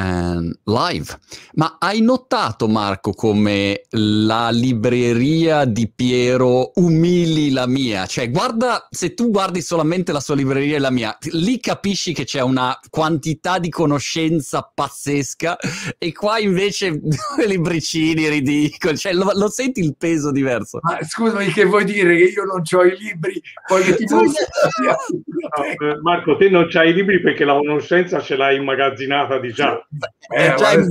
uh, live. Ma hai notato, Marco, come la libreria di Piero umili la mia? Cioè, guarda, se tu guardi solamente la sua libreria e la mia, lì capisci che c'è una quantità di conoscenza pazzesca e qua invece due libricini ridicoli, cioè lo, lo, senti il peso diverso. Ma scusami, che vuoi dire che io non ho i libri? Poi che ti no, eh, Marco, te non c'hai i libri perché la conoscenza ce l'hai immagazzinata di già. Eh, già Li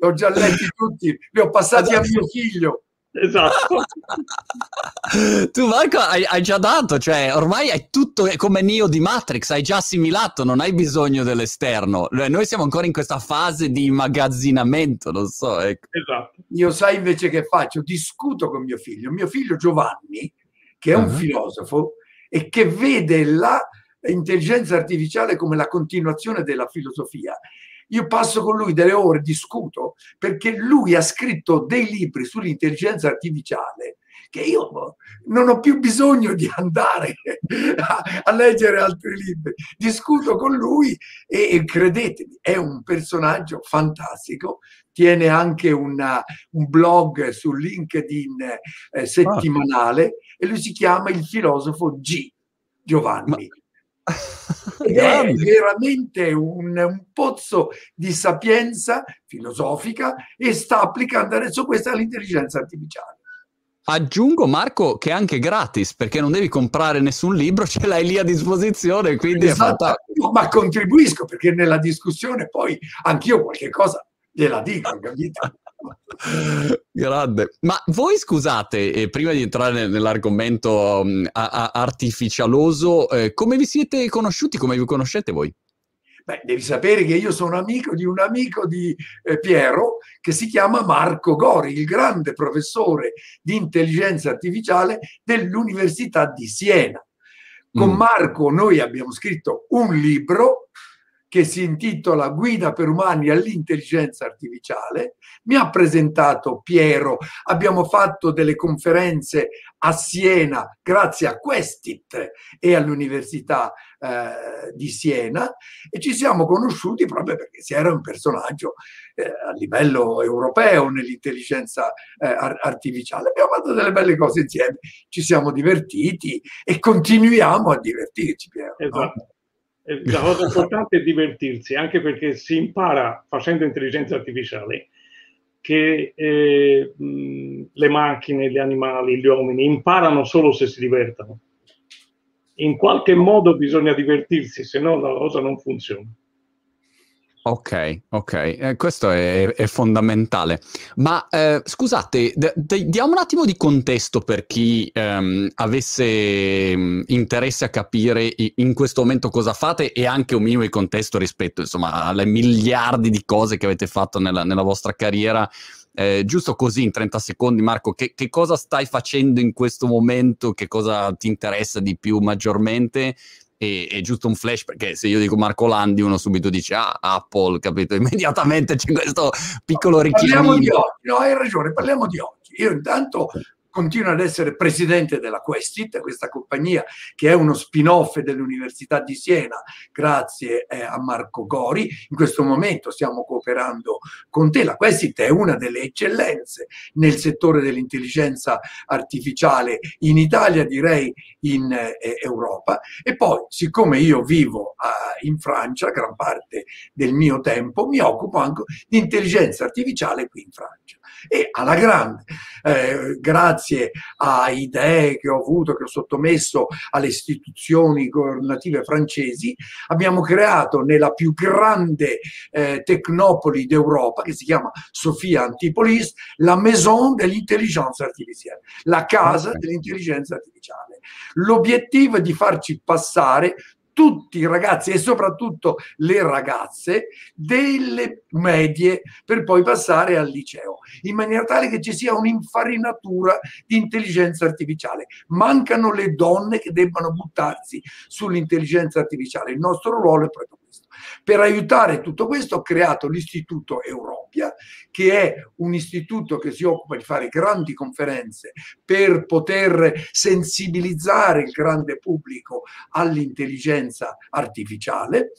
ho già letti tutti, li ho passati a mio figlio. Esatto. tu Marco hai, hai, già dato, cioè ormai hai tutto come Neo di Matrix, hai già assimilato, non hai bisogno dell'esterno. Noi siamo ancora in questa fase di immagazzinamento, non so. Ecco. Esatto. Io sai invece che faccio? Discuto con mio figlio. Mio figlio Giovanni, che è un uh-huh. filosofo e che vede la intelligenza artificiale come la continuazione della filosofia. Io passo con lui delle ore, discuto, perché lui ha scritto dei libri sull'intelligenza artificiale che io non ho più bisogno di andare a, a leggere altri libri. Discuto con lui e, e, credetemi, è un personaggio fantastico. Tiene anche una, un blog su LinkedIn eh, settimanale ah. e lui si chiama il filosofo G. Giovanni. Ma è veramente un, un, pozzo di sapienza filosofica e sta applicando adesso questa all'intelligenza artificiale. Aggiungo Marco che è anche gratis perché non devi comprare nessun libro, ce l'hai lì a disposizione, quindi esatto. Ma contribuisco perché nella discussione poi anch'io qualche cosa gliela dico, capito? Grande. Ma voi scusate, eh, prima di entrare nell'argomento um, a- a- artificialoso, eh, come vi siete conosciuti? Come vi conoscete voi? Beh, devi sapere che io sono amico di un amico di eh, Piero che si chiama Marco Gori, il grande professore di intelligenza artificiale dell'Università di Siena. Con mm. Marco noi abbiamo scritto un libro che si intitola Guida per umani all'intelligenza artificiale. Mi ha presentato Piero, abbiamo fatto delle conferenze a Siena grazie a Questit e all'Università eh, di Siena e ci siamo conosciuti proprio perché si era un personaggio eh, a livello europeo nell'intelligenza eh, artificiale. Abbiamo fatto delle belle cose insieme, ci siamo divertiti e continuiamo a divertirci, Piero. Esatto. No? La cosa importante è divertirsi, anche perché si impara facendo intelligenza artificiale che eh, le macchine, gli animali, gli uomini imparano solo se si divertono. In qualche modo bisogna divertirsi, se no la cosa non funziona. Ok, ok, eh, questo è, è, fondamentale. Ma eh, scusate, d- d- diamo un attimo di contesto per chi ehm, avesse mh, mm, interesse a capire i- in questo momento cosa fate e anche un minimo di contesto rispetto insomma, alle miliardi di cose che avete fatto nella, nella vostra carriera. Eh, giusto così in 30 secondi, Marco, che, che cosa stai facendo in questo momento? Che cosa ti interessa di più maggiormente? È, è, giusto un flash perché se io dico Marco Landi uno subito dice ah Apple, capito? Immediatamente c'è questo piccolo richiamo. Parliamo di oggi, no hai ragione, parliamo di oggi. Io intanto continua ad essere presidente della Questit, questa compagnia che è uno spin-off dell'Università di Siena, grazie eh, a Marco Gori. In questo momento stiamo cooperando con te. La Questit è una delle eccellenze nel settore dell'intelligenza artificiale in Italia, direi in eh, Europa. E poi, siccome io vivo eh, in Francia, gran parte del mio tempo, mi occupo anche di intelligenza artificiale qui in Francia e alla grande, eh, grazie a idee che ho avuto, che ho sottomesso alle istituzioni governative francesi, abbiamo creato nella più grande eh, tecnopoli d'Europa, che si chiama Sofia Antipolis, la Maison dell'intelligenza artificiale, la casa dell'intelligenza artificiale. L'obiettivo è di farci passare tutti i ragazzi e soprattutto le ragazze delle medie per poi passare al liceo, in maniera tale che ci sia un'infarinatura di intelligenza artificiale. Mancano le donne che debbano buttarsi sull'intelligenza artificiale. Il nostro ruolo è proprio questo. Per aiutare tutto questo ho creato l'Istituto Europia, che è un istituto che si occupa di fare grandi conferenze per poter sensibilizzare il grande pubblico all'intelligenza artificiale.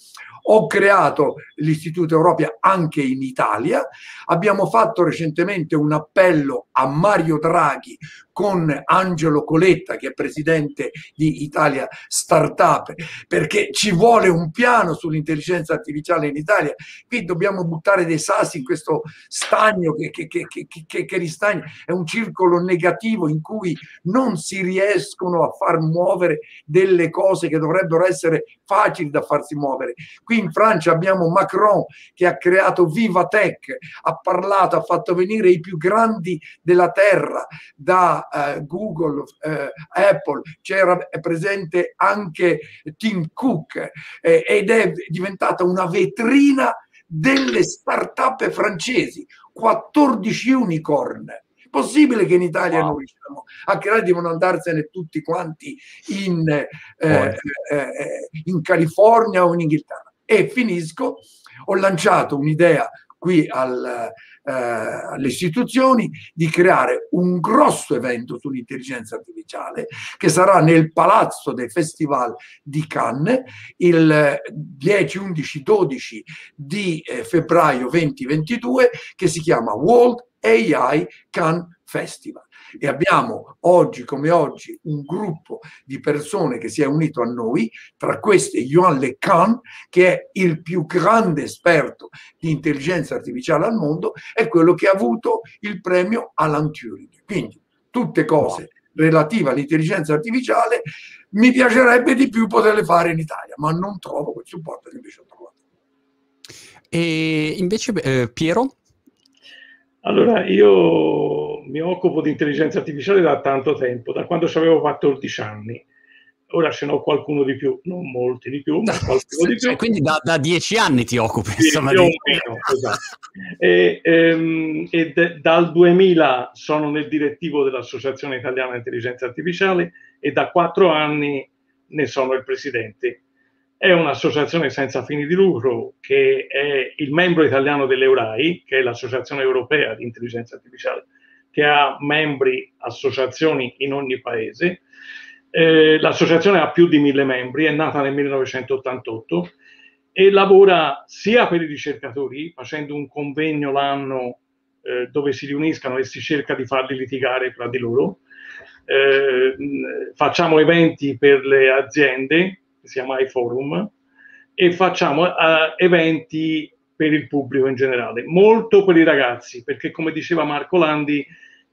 Ho creato l'Istituto Europea anche in Italia, abbiamo fatto recentemente un appello a Mario Draghi con Angelo Coletta, che è presidente di Italia Startup, perché ci vuole un piano sull'intelligenza artificiale in Italia. Qui dobbiamo buttare dei sassi in questo stagno che, che, che, che, che ristagna. È un circolo negativo in cui non si riescono a far muovere delle cose che dovrebbero essere facili da farsi muovere. Qui in Francia abbiamo Macron che ha creato Vivatech, ha parlato, ha fatto venire i più grandi della terra da uh, Google, uh, Apple, c'era presente anche Tim Cook eh, ed è diventata una vetrina delle start-up francesi, 14 unicorn. Possibile che in Italia wow. non riusciamo a creare, devono andarsene tutti quanti in, eh, eh, eh, in California o in Inghilterra. E finisco, ho lanciato un'idea qui al, eh, alle istituzioni di creare un grosso evento sull'intelligenza artificiale che sarà nel palazzo del Festival di Cannes il 10, 11, 12 di eh, febbraio 2022 che si chiama World AI Cannes Festival e abbiamo oggi come oggi un gruppo di persone che si è unito a noi, tra queste Yuan Le Can, che è il più grande esperto di intelligenza artificiale al mondo, è quello che ha avuto il premio Alan Turing. Quindi tutte cose relative all'intelligenza artificiale mi piacerebbe di più poterle fare in Italia, ma non trovo quel supporto che invece ho trovato. E invece eh, Piero? Allora, io mi occupo di intelligenza artificiale da tanto tempo, da quando avevo 14 anni. Ora ce n'ho qualcuno di più, non molti di più, ma qualcuno di più. Quindi da, da dieci anni ti occupi, sì, insomma. Più o meno, esatto. e, ehm, e de, dal 2000 sono nel direttivo dell'Associazione Italiana Intelligenza Artificiale e da quattro anni ne sono il presidente è un'associazione senza fini di lucro che è il membro italiano dell'Eurai, che è l'Associazione Europea di Intelligenza Artificiale, che ha membri, associazioni in ogni paese. Eh, l'associazione ha più di mille membri, è nata nel 1988 e lavora sia per i ricercatori, facendo un convegno l'anno eh, dove si riuniscano e si cerca di farli litigare tra di loro. Eh, facciamo eventi per le aziende, che si chiama iForum, e facciamo uh, eventi per il pubblico in generale, molto per i ragazzi, perché come diceva Marco Landi,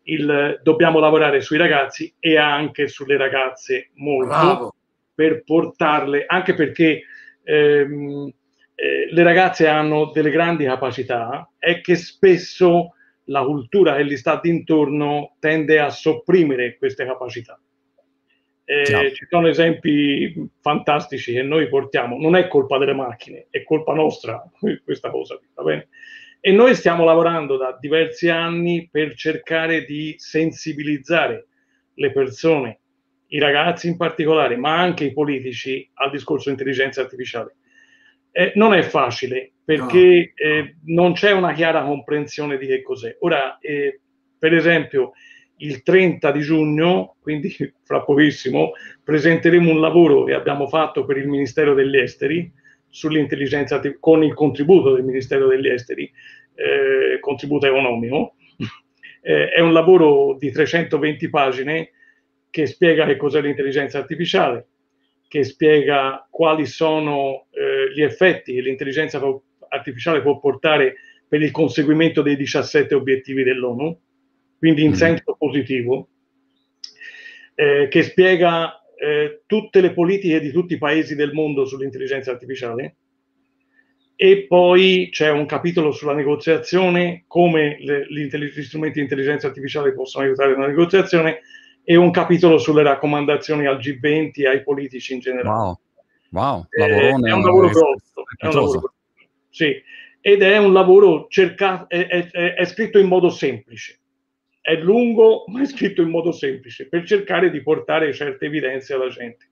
il, dobbiamo lavorare sui ragazzi e anche sulle ragazze molto Bravo. per portarle, anche perché ehm, eh, le ragazze hanno delle grandi capacità e che spesso la cultura che gli sta d'intorno tende a sopprimere queste capacità. Eh, ci sono esempi fantastici che noi portiamo, non è colpa delle macchine, è colpa nostra questa cosa, va bene? E noi stiamo lavorando da diversi anni per cercare di sensibilizzare le persone, i ragazzi in particolare, ma anche i politici al discorso intelligenza artificiale. Eh, non è facile perché no. eh, non c'è una chiara comprensione di che cos'è. Ora, eh, per esempio, il 30 di giugno, quindi fra pochissimo, presenteremo un lavoro che abbiamo fatto per il Ministero degli Esteri sull'intelligenza con il contributo del Ministero degli Esteri, eh, contributo economico. Eh, è un lavoro di 320 pagine che spiega che cos'è l'intelligenza artificiale, che spiega quali sono eh, gli effetti che l'intelligenza artificiale può portare per il conseguimento dei 17 obiettivi dell'ONU quindi in mm. senso positivo, eh, che spiega eh, tutte le politiche di tutti i paesi del mondo sull'intelligenza artificiale. E poi c'è un capitolo sulla negoziazione, come le, gli strumenti di intelligenza artificiale possono aiutare nella negoziazione, e un capitolo sulle raccomandazioni al G20 e ai politici in generale. Wow, wow. Eh, è un lavoro grosso. È un lavoro, sì, ed è un lavoro cercato, è, è, è scritto in modo semplice è lungo, ma è scritto in modo semplice per cercare di portare certe evidenze alla gente.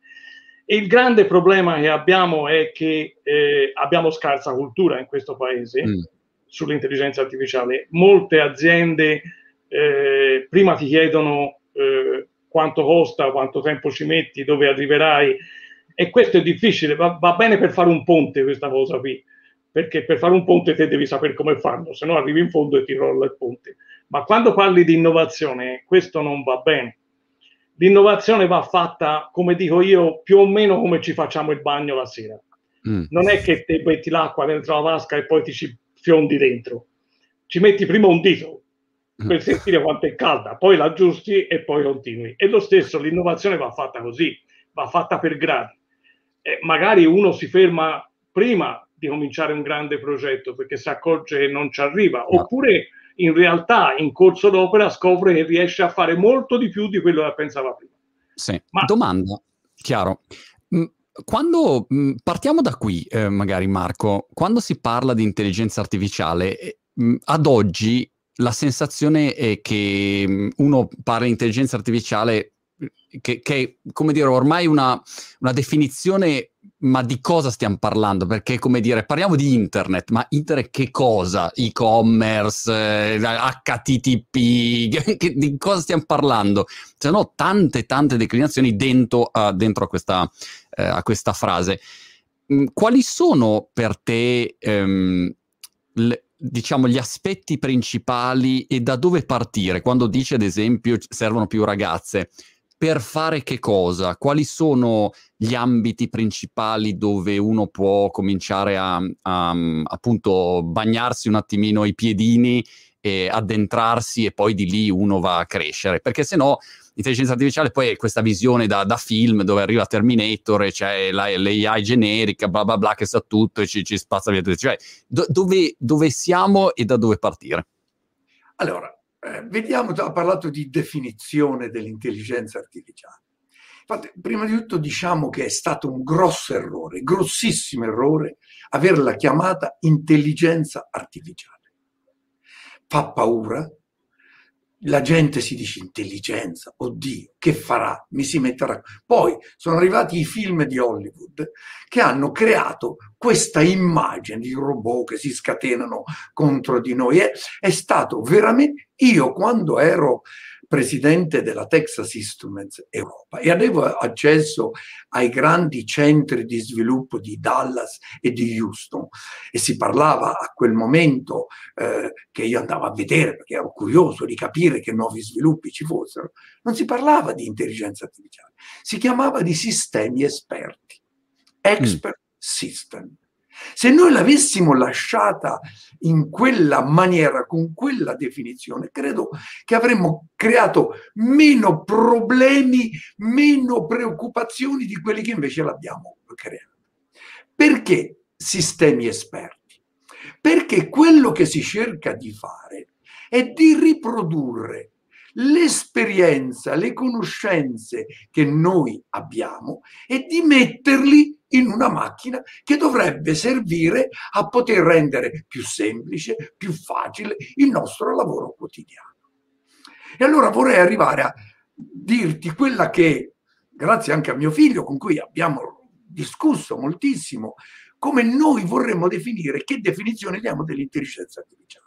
E il grande problema che abbiamo è che eh, abbiamo scarsa cultura in questo paese mm. sull'intelligenza artificiale. Molte aziende eh, prima ti chiedono eh, quanto costa, quanto tempo ci metti, dove arriverai e questo è difficile, va, va, bene per fare un ponte questa cosa qui, perché per fare un ponte te devi sapere come farlo, se no arrivi in fondo e ti rolla il ponte. Ma quando parli di innovazione, questo non va bene. L'innovazione va fatta, come dico io, più o meno come ci facciamo il bagno la sera. Mm. Non è che te metti l'acqua dentro la vasca e poi ti ci fiondi dentro. Ci metti prima un dito per mm. sentire quanto è calda, poi la aggiusti e poi continui. E lo stesso, l'innovazione va fatta così, va fatta per gradi. E magari uno si ferma prima di cominciare un grande progetto perché si accorge che non ci arriva, no. oppure in realtà in corso d'opera scopre che riesce a fare molto di più di quello che pensava prima. Sì. Ma... Domanda, chiaro. Mm, quando mm, partiamo da qui, eh, magari Marco, quando si parla di intelligenza artificiale, eh, mm, ad oggi la sensazione è che uno parla di intelligenza artificiale che, che come dire, ormai una, una definizione ma di cosa stiamo parlando? Perché, come dire, parliamo di internet, ma internet che cosa? E-commerce, HTTP, che, di cosa stiamo parlando? Ci sono tante, tante declinazioni dentro, uh, dentro a, questa, uh, a, questa, frase. Mm, quali sono per te, um, le, diciamo, gli aspetti principali e da dove partire? Quando dice, ad esempio, servono più ragazze, per fare che cosa? Quali sono gli ambiti principali dove uno può cominciare a, a appunto bagnarsi un attimino i piedini e addentrarsi e poi di lì uno va a crescere? Perché se no l'intelligenza artificiale poi è questa visione da, da, film dove arriva Terminator e c'è la, l'AI generica, bla bla bla, che sa tutto e ci, ci spazza via tutto. Cioè, do, dove, dove siamo e da dove partire? Allora, eh, vediamo, ha parlato di definizione dell'intelligenza artificiale. Infatti, prima di tutto diciamo che è stato un grosso errore, grossissimo errore, averla chiamata intelligenza artificiale. Fa paura, la gente si dice intelligenza, oddio, che farà? Mi si metterà. Poi sono arrivati i film di Hollywood che hanno creato questa immagine di robot che si scatenano contro di noi. È, è stato veramente, io quando ero presidente della Texas Instruments Europa e avevo accesso ai grandi centri di sviluppo di Dallas e di Houston e si parlava a quel momento eh, che io andavo a vedere perché ero curioso di capire che nuovi sviluppi ci fossero, non si parlava di intelligenza artificiale, si chiamava di sistemi esperti, expert mm. system. Se noi l'avessimo lasciata in quella maniera, con quella definizione, credo che avremmo creato meno problemi, meno preoccupazioni di quelli che invece l'abbiamo creato. Perché sistemi esperti? Perché quello che si cerca di fare è di riprodurre l'esperienza, le conoscenze che noi abbiamo e di metterli in una macchina che dovrebbe servire a poter rendere più semplice, più facile il nostro lavoro quotidiano. E allora vorrei arrivare a dirti quella che, grazie anche a mio figlio, con cui abbiamo discusso moltissimo, come noi vorremmo definire, che definizione diamo dell'intelligenza artificiale.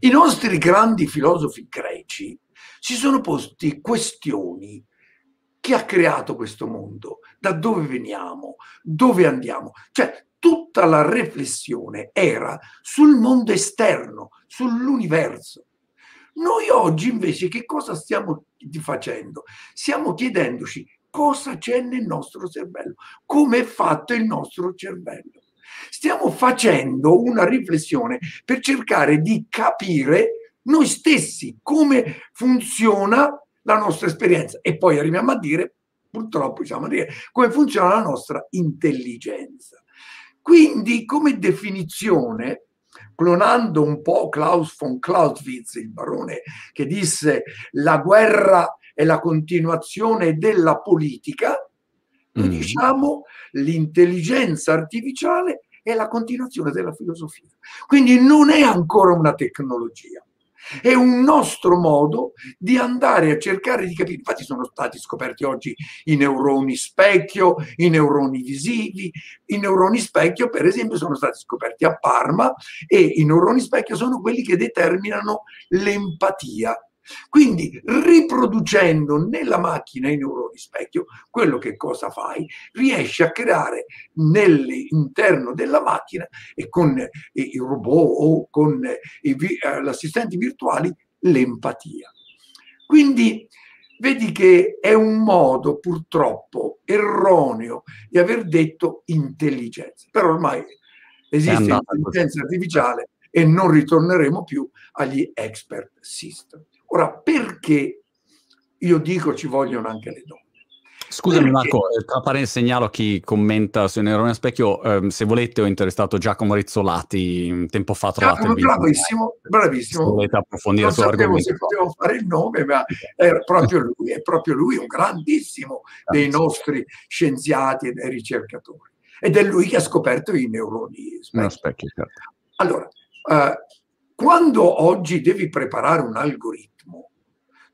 I nostri grandi filosofi greci si sono posti questioni chi ha creato questo mondo? Da dove veniamo? Dove andiamo? Cioè, tutta la riflessione era sul mondo esterno, sull'universo. Noi oggi invece che cosa stiamo facendo? Stiamo chiedendoci cosa c'è nel nostro cervello, come è fatto il nostro cervello. Stiamo facendo una riflessione per cercare di capire noi stessi come funziona la nostra esperienza e poi arriviamo a dire, purtroppo diciamo a dire, come funziona la nostra intelligenza. Quindi come definizione, clonando un po' Klaus von Clausewitz, il barone che disse la guerra è la continuazione della politica, mm. diciamo l'intelligenza artificiale è la continuazione della filosofia. Quindi non è ancora una tecnologia, È un nostro modo di andare a cercare di capire. Infatti sono stati scoperti oggi i neuroni specchio, i neuroni visivi. I neuroni specchio, per esempio, sono stati scoperti a Parma e i neuroni specchio sono quelli che determinano l'empatia quindi riproducendo nella macchina i neuroni specchio, quello che cosa fai? Riesci a creare nell'interno della macchina e con i robot o con eh, gli assistenti virtuali l'empatia. Quindi vedi che è un modo purtroppo erroneo di aver detto intelligenza, però ormai esiste l'intelligenza artificiale e non ritorneremo più agli expert system. Ora, perché io dico ci vogliono anche le donne? Scusami Marco, eh, tra parentesi segnalo a chi commenta su Neurone Specchio, eh, se volete ho interessato Giacomo Rizzolati, mm, tempo fa trovate Giacomo, bravissimo, bravissimo. Se volete approfondire non sull'argomento. se potevo fare il nome, ma è proprio lui, è proprio lui, un grandissimo dei nostri scienziati e ricercatori. Ed è lui che ha scoperto i neuroni specchio. specchio certo. Allora, eh, quando oggi devi preparare un algoritmo,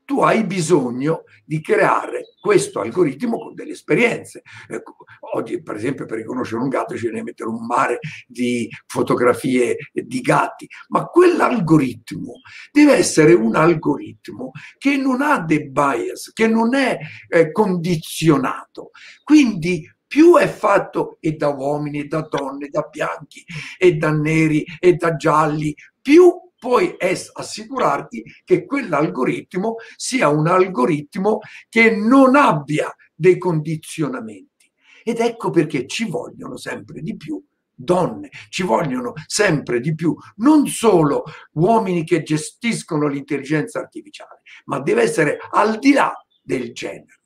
tu hai bisogno di creare questo algoritmo con delle esperienze. Ecco, oggi, per esempio, per riconoscere un gatto ci a mettere un mare di fotografie di gatti, ma quell'algoritmo deve essere un algoritmo che non ha dei bias, che non è eh, condizionato. Quindi più è fatto e da uomini e da donne, da bianchi e da neri e da gialli, più puoi assicurarti che quell'algoritmo sia un algoritmo che non abbia dei condizionamenti. Ed ecco perché ci vogliono sempre di più donne, ci vogliono sempre di più, non solo uomini che gestiscono l'intelligenza artificiale, ma deve essere al di là del genere.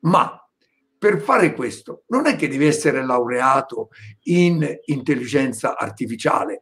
Ma per fare questo non è che devi essere laureato in intelligenza artificiale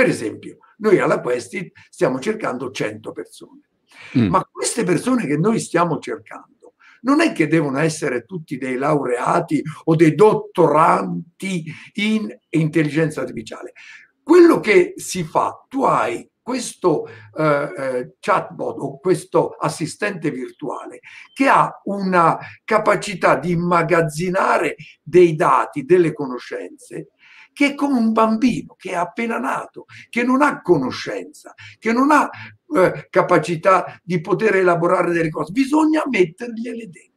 per esempio, noi alla Questit stiamo cercando 100 persone, mm. ma queste persone che noi stiamo cercando non è che devono essere tutti dei laureati o dei dottoranti in intelligenza artificiale. Quello che si fa, tu hai questo eh, eh, chatbot o questo assistente virtuale che ha una capacità di immagazzinare dei dati, delle conoscenze che è come un bambino che è appena nato, che non ha conoscenza, che non ha eh, capacità di poter elaborare delle cose, bisogna mettergliele dentro.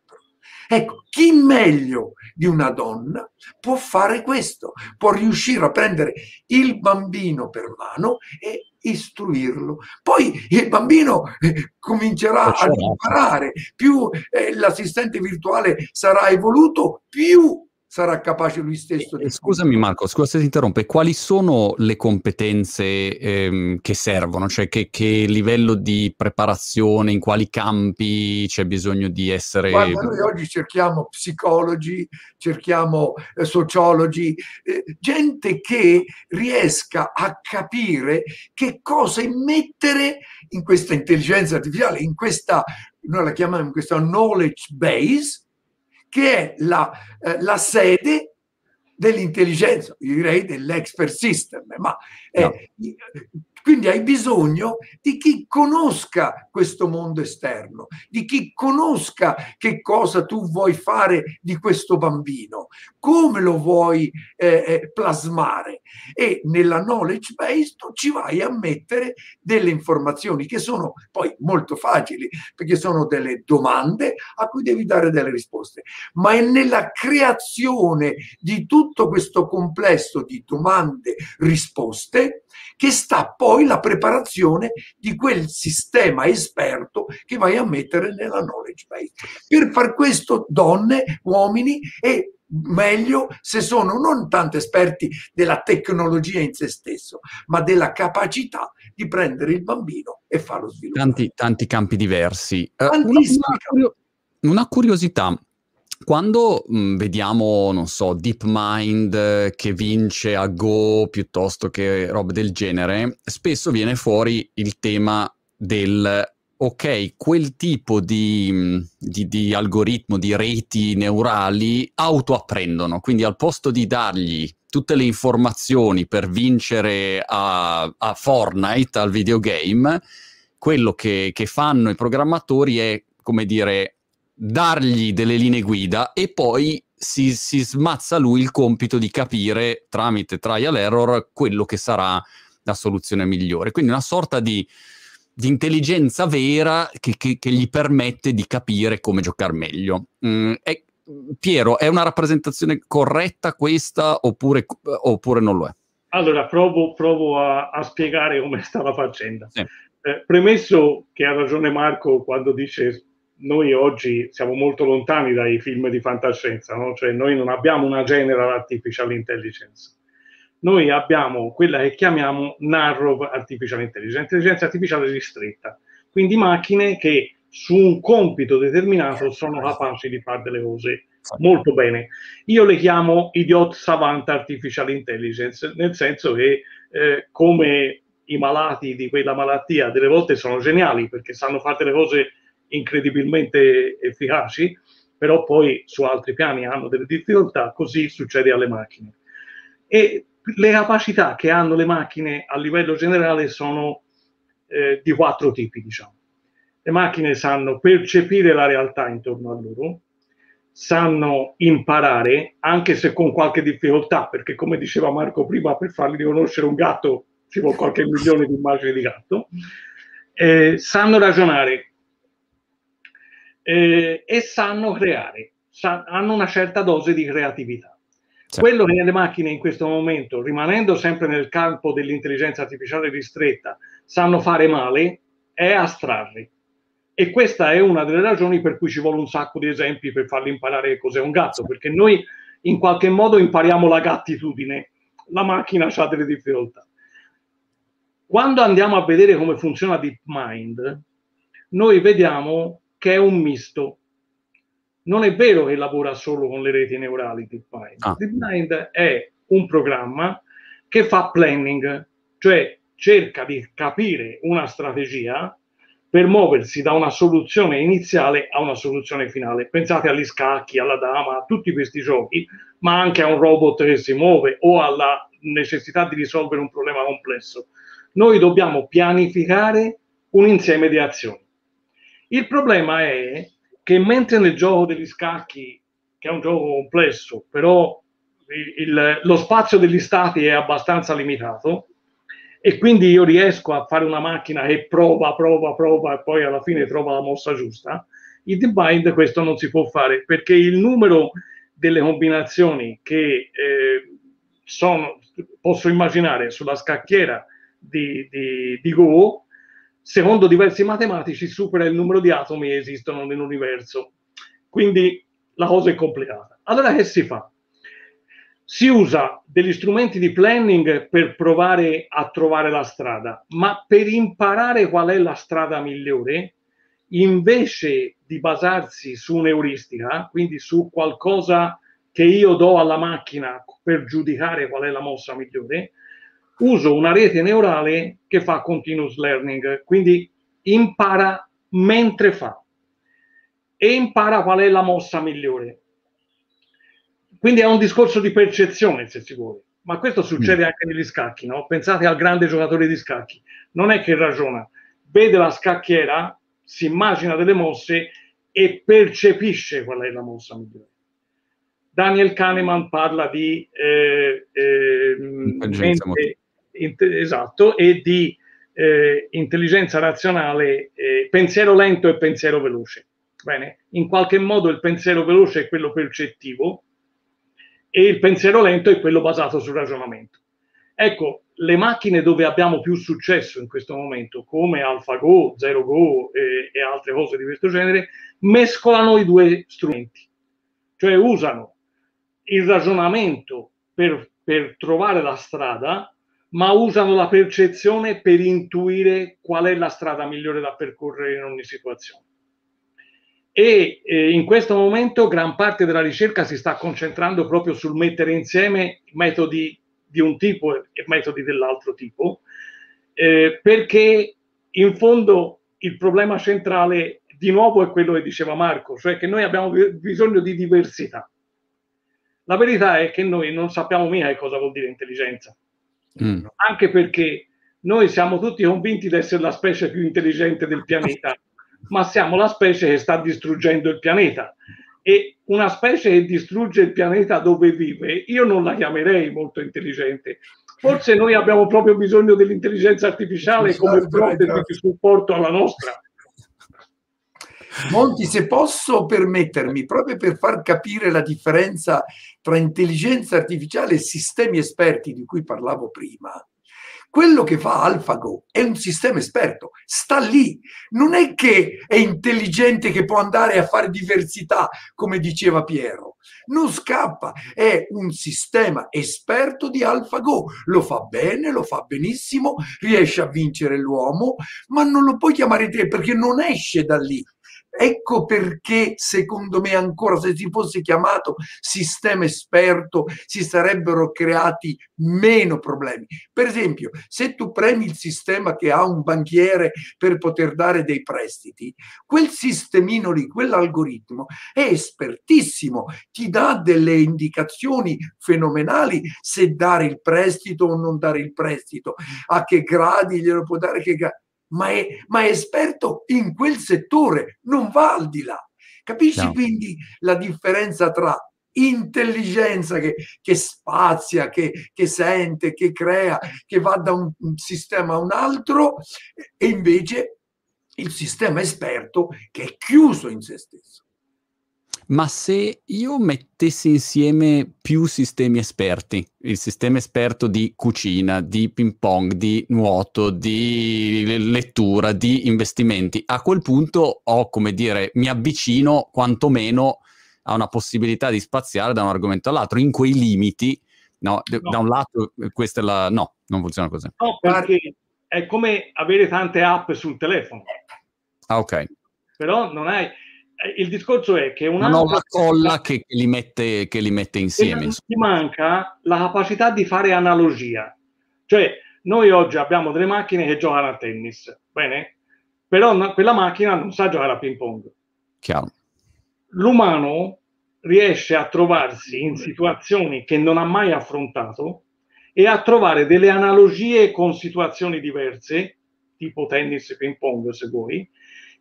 Ecco, chi meglio di una donna può fare questo, può riuscire a prendere il bambino per mano e istruirlo. Poi il bambino eh, comincerà a imparare, più eh, l'assistente virtuale sarà evoluto, più sarà capace lui stesso di... Scusami Marco, scusa se ti interrompe, quali sono le competenze ehm, che servono? Cioè che, che, livello di preparazione, in quali campi c'è bisogno di essere... Guarda, noi oggi cerchiamo psicologi, cerchiamo eh, sociologi, eh, gente che riesca a capire che cosa immettere in questa intelligenza artificiale, in questa, noi la chiamiamo in questa knowledge base, che è la, eh, la sede dell'intelligenza, io direi dell'expert system, ma no. Quindi hai bisogno di chi conosca questo mondo esterno, di chi conosca che cosa tu vuoi fare di questo bambino, come lo vuoi eh, eh, plasmare. E nella knowledge base tu ci vai a mettere delle informazioni che sono poi molto facili perché sono delle domande a cui devi dare delle risposte, ma è nella creazione di tutto questo complesso di domande risposte che sta poi la preparazione di quel sistema esperto che vai a mettere nella knowledge base. Per far questo donne, uomini e meglio se sono non tanto esperti della tecnologia in se stesso, ma della capacità di prendere il bambino e farlo sviluppare. Tanti, tanti campi diversi. Uh, una, una, una, curiosità. Quando mh, mm, vediamo, non so, DeepMind eh, che vince a Go piuttosto che robe del genere, spesso viene fuori il tema del ok, quel tipo di, di, di, algoritmo, di reti neurali autoapprendono, quindi al posto di dargli tutte le informazioni per vincere a, a Fortnite, al videogame, quello che, che fanno i programmatori è, come dire, dargli delle linee guida e poi si, si, smazza lui il compito di capire tramite trial error quello che sarà la soluzione migliore. Quindi una sorta di di intelligenza vera che, che, che, gli permette di capire come giocare meglio. Mm, è, Piero, è una rappresentazione corretta questa oppure, oppure non lo è? Allora, provo, provo a, a, spiegare come sta la faccenda. Sì. Eh, premesso che ha ragione Marco quando dice noi oggi siamo molto lontani dai film di fantascienza, no? cioè noi non abbiamo una general artificial intelligence noi abbiamo quella che chiamiamo narrow artificial intelligence, intelligenza artificiale ristretta, quindi macchine che su un compito determinato sono capaci di fare delle cose molto bene. Io le chiamo idiot savant artificial intelligence, nel senso che eh, come i malati di quella malattia delle volte sono geniali perché sanno fare delle cose incredibilmente efficaci, però poi su altri piani hanno delle difficoltà, così succede alle macchine. E le capacità che hanno le macchine a livello generale sono eh, di quattro tipi, diciamo. Le macchine sanno percepire la realtà intorno a loro, sanno imparare, anche se con qualche difficoltà, perché come diceva Marco prima, per fargli riconoscere un gatto ci vuole qualche milione di immagini di gatto, eh, sanno ragionare eh, e sanno creare, sa- hanno una certa dose di creatività. Sì. Quello che le macchine in questo momento, rimanendo sempre nel campo dell'intelligenza artificiale ristretta, sanno fare male è astrarre. E questa è una delle ragioni per cui ci vuole un sacco di esempi per farli imparare cos'è un gatto, perché noi in qualche modo impariamo la gattitudine, la macchina ha delle difficoltà. Quando andiamo a vedere come funziona DeepMind, noi vediamo che è un misto non è vero che lavora solo con le reti neurali DeepMind. Ah. DeepMind è un programma che fa planning, cioè cerca di capire una strategia per muoversi da una soluzione iniziale a una soluzione finale. Pensate agli scacchi, alla dama, a tutti questi giochi, ma anche a un robot che si muove o alla necessità di risolvere un problema complesso. Noi dobbiamo pianificare un insieme di azioni. Il problema è che mentre nel gioco degli scacchi, che è un gioco complesso, però il, lo spazio degli stati è abbastanza limitato e quindi io riesco a fare una macchina che prova, prova, prova e poi alla fine trova la mossa giusta, in DeepMind questo non si può fare perché il numero delle combinazioni che eh, sono, posso immaginare sulla scacchiera di, di, di Go secondo diversi matematici, supera il numero di atomi che esistono nell'universo. Quindi la cosa è complicata. Allora che si fa? Si usa degli strumenti di planning per provare a trovare la strada, ma per imparare qual è la strada migliore, invece di basarsi su un'euristica, quindi su qualcosa che io do alla macchina per giudicare qual è la mossa migliore, uso una rete neurale che fa continuous learning, quindi impara mentre fa e impara qual è la mossa migliore. Quindi è un discorso di percezione, se si vuole. Ma questo succede mm. anche negli scacchi, no? Pensate al grande giocatore di scacchi. Non è che ragiona, vede la scacchiera, si immagina delle mosse e percepisce qual è la mossa migliore. Daniel Kahneman parla di eh, eh, mente, esatto, e di eh, intelligenza razionale, eh, pensiero lento e pensiero veloce. Bene? In qualche modo il pensiero veloce è quello percettivo e il pensiero lento è quello basato sul ragionamento. Ecco, le macchine dove abbiamo più successo in questo momento, come AlphaGo, ZeroGo e, e altre cose di questo genere, mescolano i due strumenti, cioè usano il ragionamento per, per trovare la strada ma usano la percezione per intuire qual è la strada migliore da percorrere in ogni situazione. E eh, in questo momento gran parte della ricerca si sta concentrando proprio sul mettere insieme metodi di un tipo e metodi dell'altro tipo, eh, perché in fondo il problema centrale di nuovo è quello che diceva Marco, cioè che noi abbiamo bisogno di diversità. La verità è che noi non sappiamo mica cosa vuol dire intelligenza, mm. anche perché noi siamo tutti convinti di essere la specie più intelligente del pianeta, ma siamo la specie che sta distruggendo il pianeta. E una specie che distrugge il pianeta dove vive, io non la chiamerei molto intelligente. Forse noi abbiamo proprio bisogno dell'intelligenza artificiale come fronte di supporto alla nostra. Monti, se posso permettermi, proprio per far capire la differenza tra intelligenza artificiale e sistemi esperti di cui parlavo prima, quello che fa AlphaGo è un sistema esperto, sta lì, non è che è intelligente che può andare a fare diversità, come diceva Piero, non scappa, è un sistema esperto di AlphaGo, lo fa bene, lo fa benissimo, riesce a vincere l'uomo, ma non lo puoi chiamare te perché non esce da lì, Ecco perché, secondo me, ancora se si fosse chiamato sistema esperto, si sarebbero creati meno problemi. Per esempio, se tu premi il sistema che ha un banchiere per poter dare dei prestiti, quel sistemino lì, quell'algoritmo è espertissimo, ti dà delle indicazioni fenomenali se dare il prestito o non dare il prestito, a che gradi glielo può dare, che gradi ma è, ma è esperto in quel settore, non va al di là. Capisci no. quindi la differenza tra intelligenza che, che spazia, che, che, sente, che crea, che va da un, un sistema a un altro e invece il sistema esperto che è chiuso in se stesso. Ma se io mettessi insieme più sistemi esperti, il sistema esperto di cucina, di ping pong, di nuoto, di lettura, di investimenti, a quel punto ho, come dire, mi avvicino quantomeno a una possibilità di spaziare da un argomento all'altro, in quei limiti, no, no. da un lato questa è la... no, non funziona così. No, perché è come avere tante app sul telefono. Ah, ok. Però non hai eh, il discorso è che una la colla che, li mette, che li mette insieme. Ti manca la capacità di fare analogia. Cioè, noi oggi abbiamo delle macchine che giocano a tennis, bene? Però no, quella macchina non sa giocare a ping pong. Chiaro. L'umano riesce a trovarsi in situazioni che non ha mai affrontato e a trovare delle analogie con situazioni diverse, tipo tennis e ping pong se vuoi,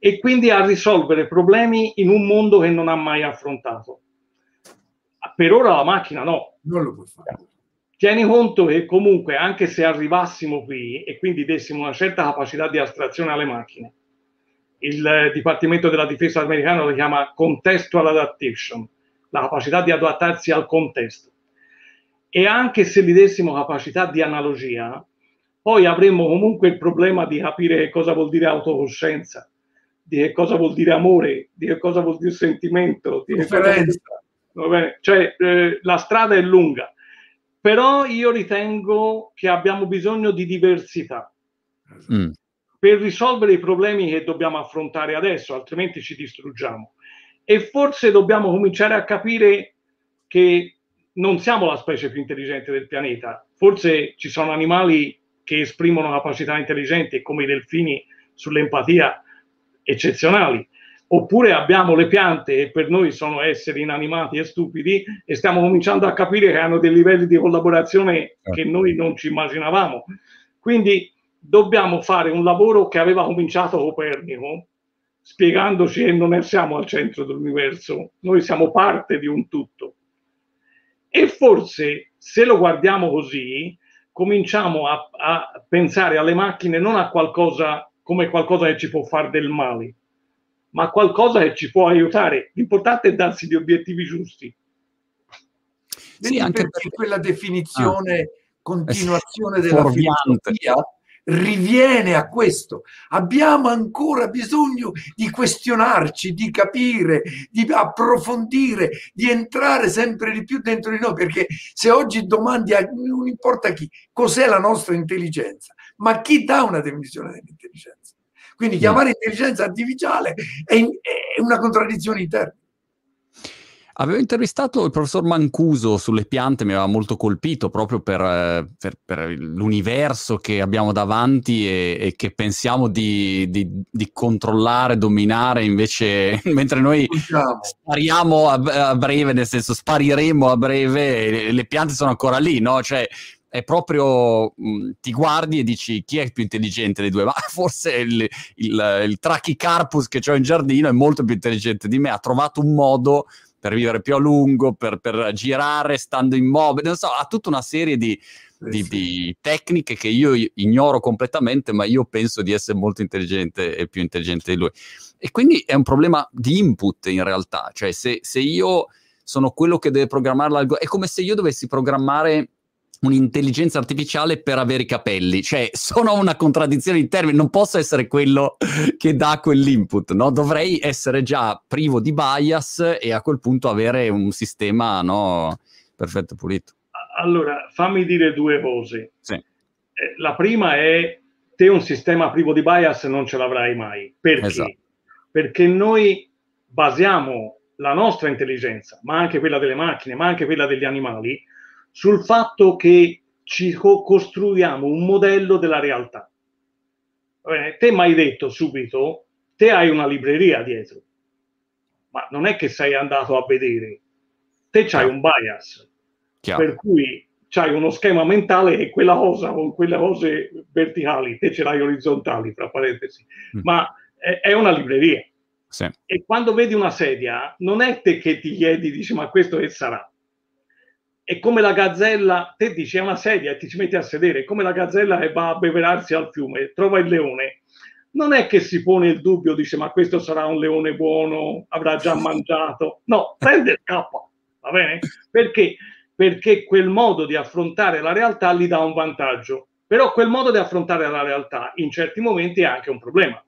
e quindi a risolvere problemi in un mondo che non ha mai affrontato. Per ora la macchina no. Non lo può fare. Tieni conto che comunque anche se arrivassimo qui e quindi dessimo una certa capacità di astrazione alle macchine, il Dipartimento della Difesa americano lo chiama contextual adaptation, la capacità di adattarsi al contesto. E anche se gli dessimo capacità di analogia, poi avremmo comunque il problema di capire cosa vuol dire autocoscienza, di che cosa vuol dire amore, di che cosa vuol dire sentimento, di vuol dire... Cioè, eh, la strada è lunga, però io ritengo che abbiamo bisogno di diversità. Mm. per risolvere i problemi che dobbiamo affrontare adesso, altrimenti ci distruggiamo. E forse dobbiamo cominciare a capire che non siamo la specie più intelligente del pianeta, forse ci sono animali che esprimono capacità intelligenti come i delfini sull'empatia eccezionali. Oppure abbiamo le piante e per noi sono esseri inanimati e stupidi e stiamo cominciando a capire che hanno dei livelli di collaborazione che certo. noi non ci immaginavamo. Quindi dobbiamo fare un lavoro che aveva cominciato Copernico, spiegandoci che non siamo al centro dell'universo, noi siamo parte di un tutto. E forse se lo guardiamo così, cominciamo a, a pensare alle macchine non a qualcosa come qualcosa che ci può fare del male, ma qualcosa che ci può aiutare. L'importante è darsi gli obiettivi giusti. Sì, anche perché quella definizione ah, continuazione della filosofia riviene a questo. Abbiamo ancora bisogno di questionarci, di capire, di approfondire, di entrare sempre di più dentro di noi, perché se oggi domandi a non importa chi, cos'è la nostra intelligenza, ma chi dà una definizione dell'intelligenza? Quindi chiamare intelligenza artificiale è, è una contraddizione interna. Avevo intervistato il professor Mancuso sulle piante, mi aveva molto colpito proprio per, eh, per, per l'universo che abbiamo davanti e, e che pensiamo di, di, di, controllare, dominare, invece mentre noi spariamo a, a, breve, nel senso spariremo a breve, le, le piante sono ancora lì, no? Cioè, è proprio mh, ti guardi e dici chi è più intelligente dei due, ma forse il, il, il Trachycarpus che ho in giardino è molto più intelligente di me, ha trovato un modo per vivere più a lungo, per, per girare stando immobile, non so, ha tutta una serie di, di, di, tecniche che io ignoro completamente, ma io penso di essere molto intelligente e più intelligente di lui. E quindi è un problema di input in realtà, cioè se, se io sono quello che deve programmare l'algoritmo, è come se io dovessi programmare un'intelligenza artificiale per avere i capelli, cioè sono una contraddizione in termini, non posso essere quello che dà quell'input, no? dovrei essere già privo di bias e a quel punto avere un sistema no, perfetto pulito. Allora, fammi dire due cose. Sì. Eh, la prima è te un sistema privo di bias non ce l'avrai mai. Perché? Esatto. Perché noi basiamo la nostra intelligenza, ma anche quella delle macchine, ma anche quella degli animali, sul fatto che ci co- costruiamo un modello della realtà. Bene, te mi hai detto subito, te hai una libreria dietro, ma non è che sei andato a vedere, te c'hai un bias, Chiaro. per cui c'hai uno schema mentale e quella cosa con quelle cose verticali, te ce l'hai orizzontali, fra parentesi, mm. ma è, è, una libreria. Sì. E quando vedi una sedia, non è te che ti chiedi, dici, ma questo che sarà? È come la gazzella, te dici è una sedia e ti ci metti a sedere, è come la gazzella che va a beverarsi al fiume, trova il leone. Non è che si pone il dubbio, dice ma questo sarà un leone buono, avrà già mangiato. No, prende il capo, va bene? Perché? Perché quel modo di affrontare la realtà gli dà un vantaggio. Però quel modo di affrontare la realtà in certi momenti è anche un problema,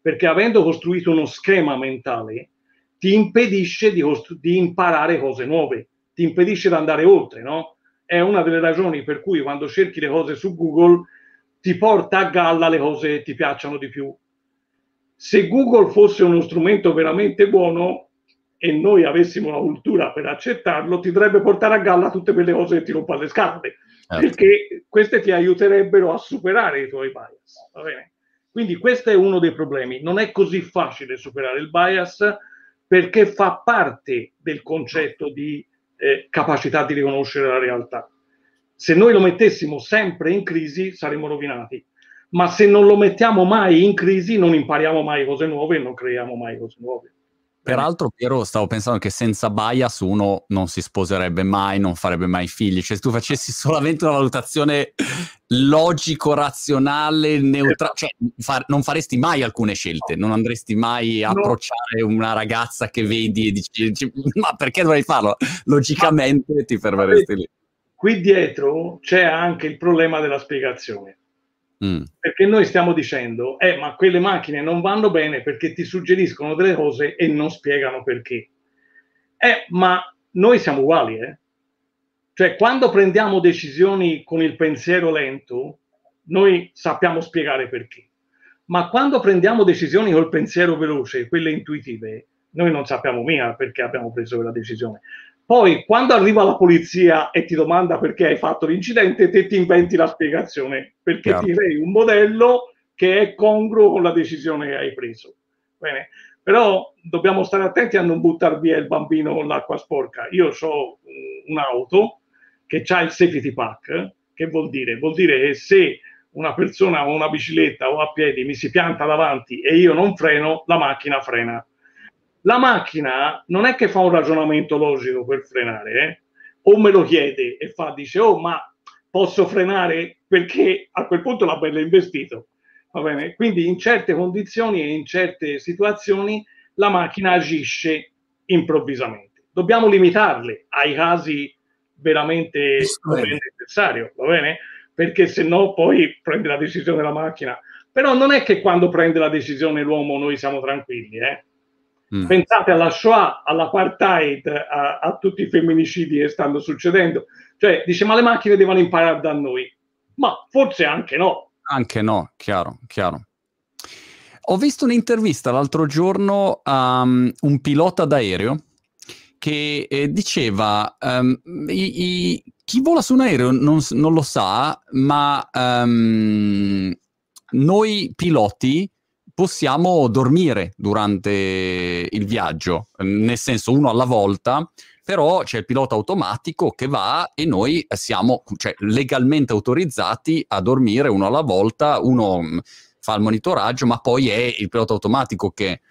perché avendo costruito uno schema mentale ti impedisce di, costru- di imparare cose nuove ti impedisce di andare oltre, no? È una delle ragioni per cui quando cerchi le cose su Google ti porta a galla le cose che ti piacciono di più. Se Google fosse uno strumento veramente buono e noi avessimo la cultura per accettarlo, ti dovrebbe portare a galla tutte quelle cose che ti rompono le scatole, certo. perché queste ti aiuterebbero a superare i tuoi bias. Va bene? Quindi questo è uno dei problemi. Non è così facile superare il bias perché fa parte del concetto di eh, capacità di riconoscere la realtà. Se noi lo mettessimo sempre in crisi saremmo rovinati, ma se non lo mettiamo mai in crisi non impariamo mai cose nuove e non creiamo mai cose nuove. Peraltro, Piero, stavo pensando che senza bias uno non si sposerebbe mai, non farebbe mai figli. Cioè, se tu facessi solamente una valutazione logico-razionale, neutrale, cioè fa- non faresti mai alcune scelte, non andresti mai a no. approcciare una ragazza che vedi e dici, dici ma perché dovrei farlo? Logicamente ma, ti fermeresti lì. Qui dietro c'è anche il problema della spiegazione. Mm. Perché noi stiamo dicendo, eh, ma quelle macchine non vanno bene perché ti suggeriscono delle cose e non spiegano perché. Eh, ma noi siamo uguali, eh? Cioè, quando prendiamo decisioni con il pensiero lento, noi sappiamo spiegare perché. Ma quando prendiamo decisioni col pensiero veloce, quelle intuitive, noi non sappiamo mica perché abbiamo preso quella decisione. Poi, quando arriva la polizia e ti domanda perché hai fatto l'incidente, te ti inventi la spiegazione, perché Chiaro. ti crei un modello che è congruo con la decisione che hai preso. Bene. Però dobbiamo stare attenti a non buttare via il bambino con l'acqua sporca. Io ho un'auto che ha il safety pack, che vuol dire? Vuol dire che se una persona o una bicicletta o a piedi mi si pianta davanti e io non freno, la macchina frena la macchina non è che fa un ragionamento logico per frenare, eh? o me lo chiede e fa, dice, oh, ma posso frenare perché a quel punto l'ha bello investito. Va bene? Quindi in certe condizioni e in certe situazioni la macchina agisce improvvisamente. Dobbiamo limitarle ai casi veramente necessari, va bene? Perché se no poi prende la decisione la macchina. Però non è che quando prende la decisione l'uomo noi siamo tranquilli, eh? Mm. Pensate alla Shoah, all'apartheid, a, a, tutti i femminicidi che stanno succedendo. Cioè, dice, ma le macchine devono imparare da noi. Ma forse anche no. Anche no, chiaro, chiaro. Ho visto un'intervista l'altro giorno a um, un pilota d'aereo che eh, diceva um, i, i, chi vola su un aereo non, non lo sa, ma um, noi piloti possiamo dormire durante il viaggio, nel senso uno alla volta, però c'è il pilota automatico che va e noi siamo cioè, legalmente autorizzati a dormire uno alla volta, uno mm, fa il monitoraggio, ma poi è il pilota automatico che,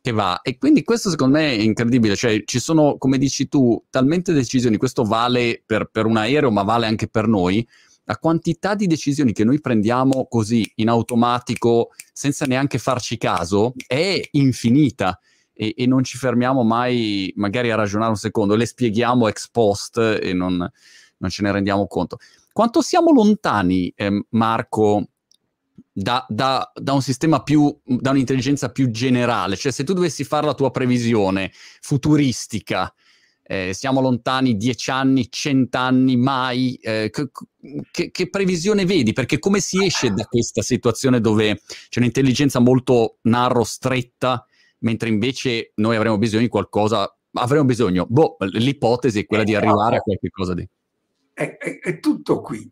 che va. E quindi questo secondo me è incredibile, cioè ci sono, come dici tu, talmente decisioni, questo vale per, per un aereo, ma vale anche per noi, la quantità di decisioni che noi prendiamo così in automatico senza neanche farci caso è infinita e, e, non ci fermiamo mai magari a ragionare un secondo, le spieghiamo ex post e non, non ce ne rendiamo conto. Quanto siamo lontani, eh, Marco, da, da, da, un sistema più, da un'intelligenza più generale? Cioè, se tu dovessi fare la tua previsione futuristica, eh, siamo lontani dieci anni, cent'anni, mai? Eh, che, che, previsione vedi? Perché come si esce da questa situazione dove c'è un'intelligenza molto narro, stretta, mentre invece noi avremo bisogno di qualcosa, avremo bisogno, boh, l'ipotesi è quella di arrivare a qualche cosa di... È, è, è tutto qui.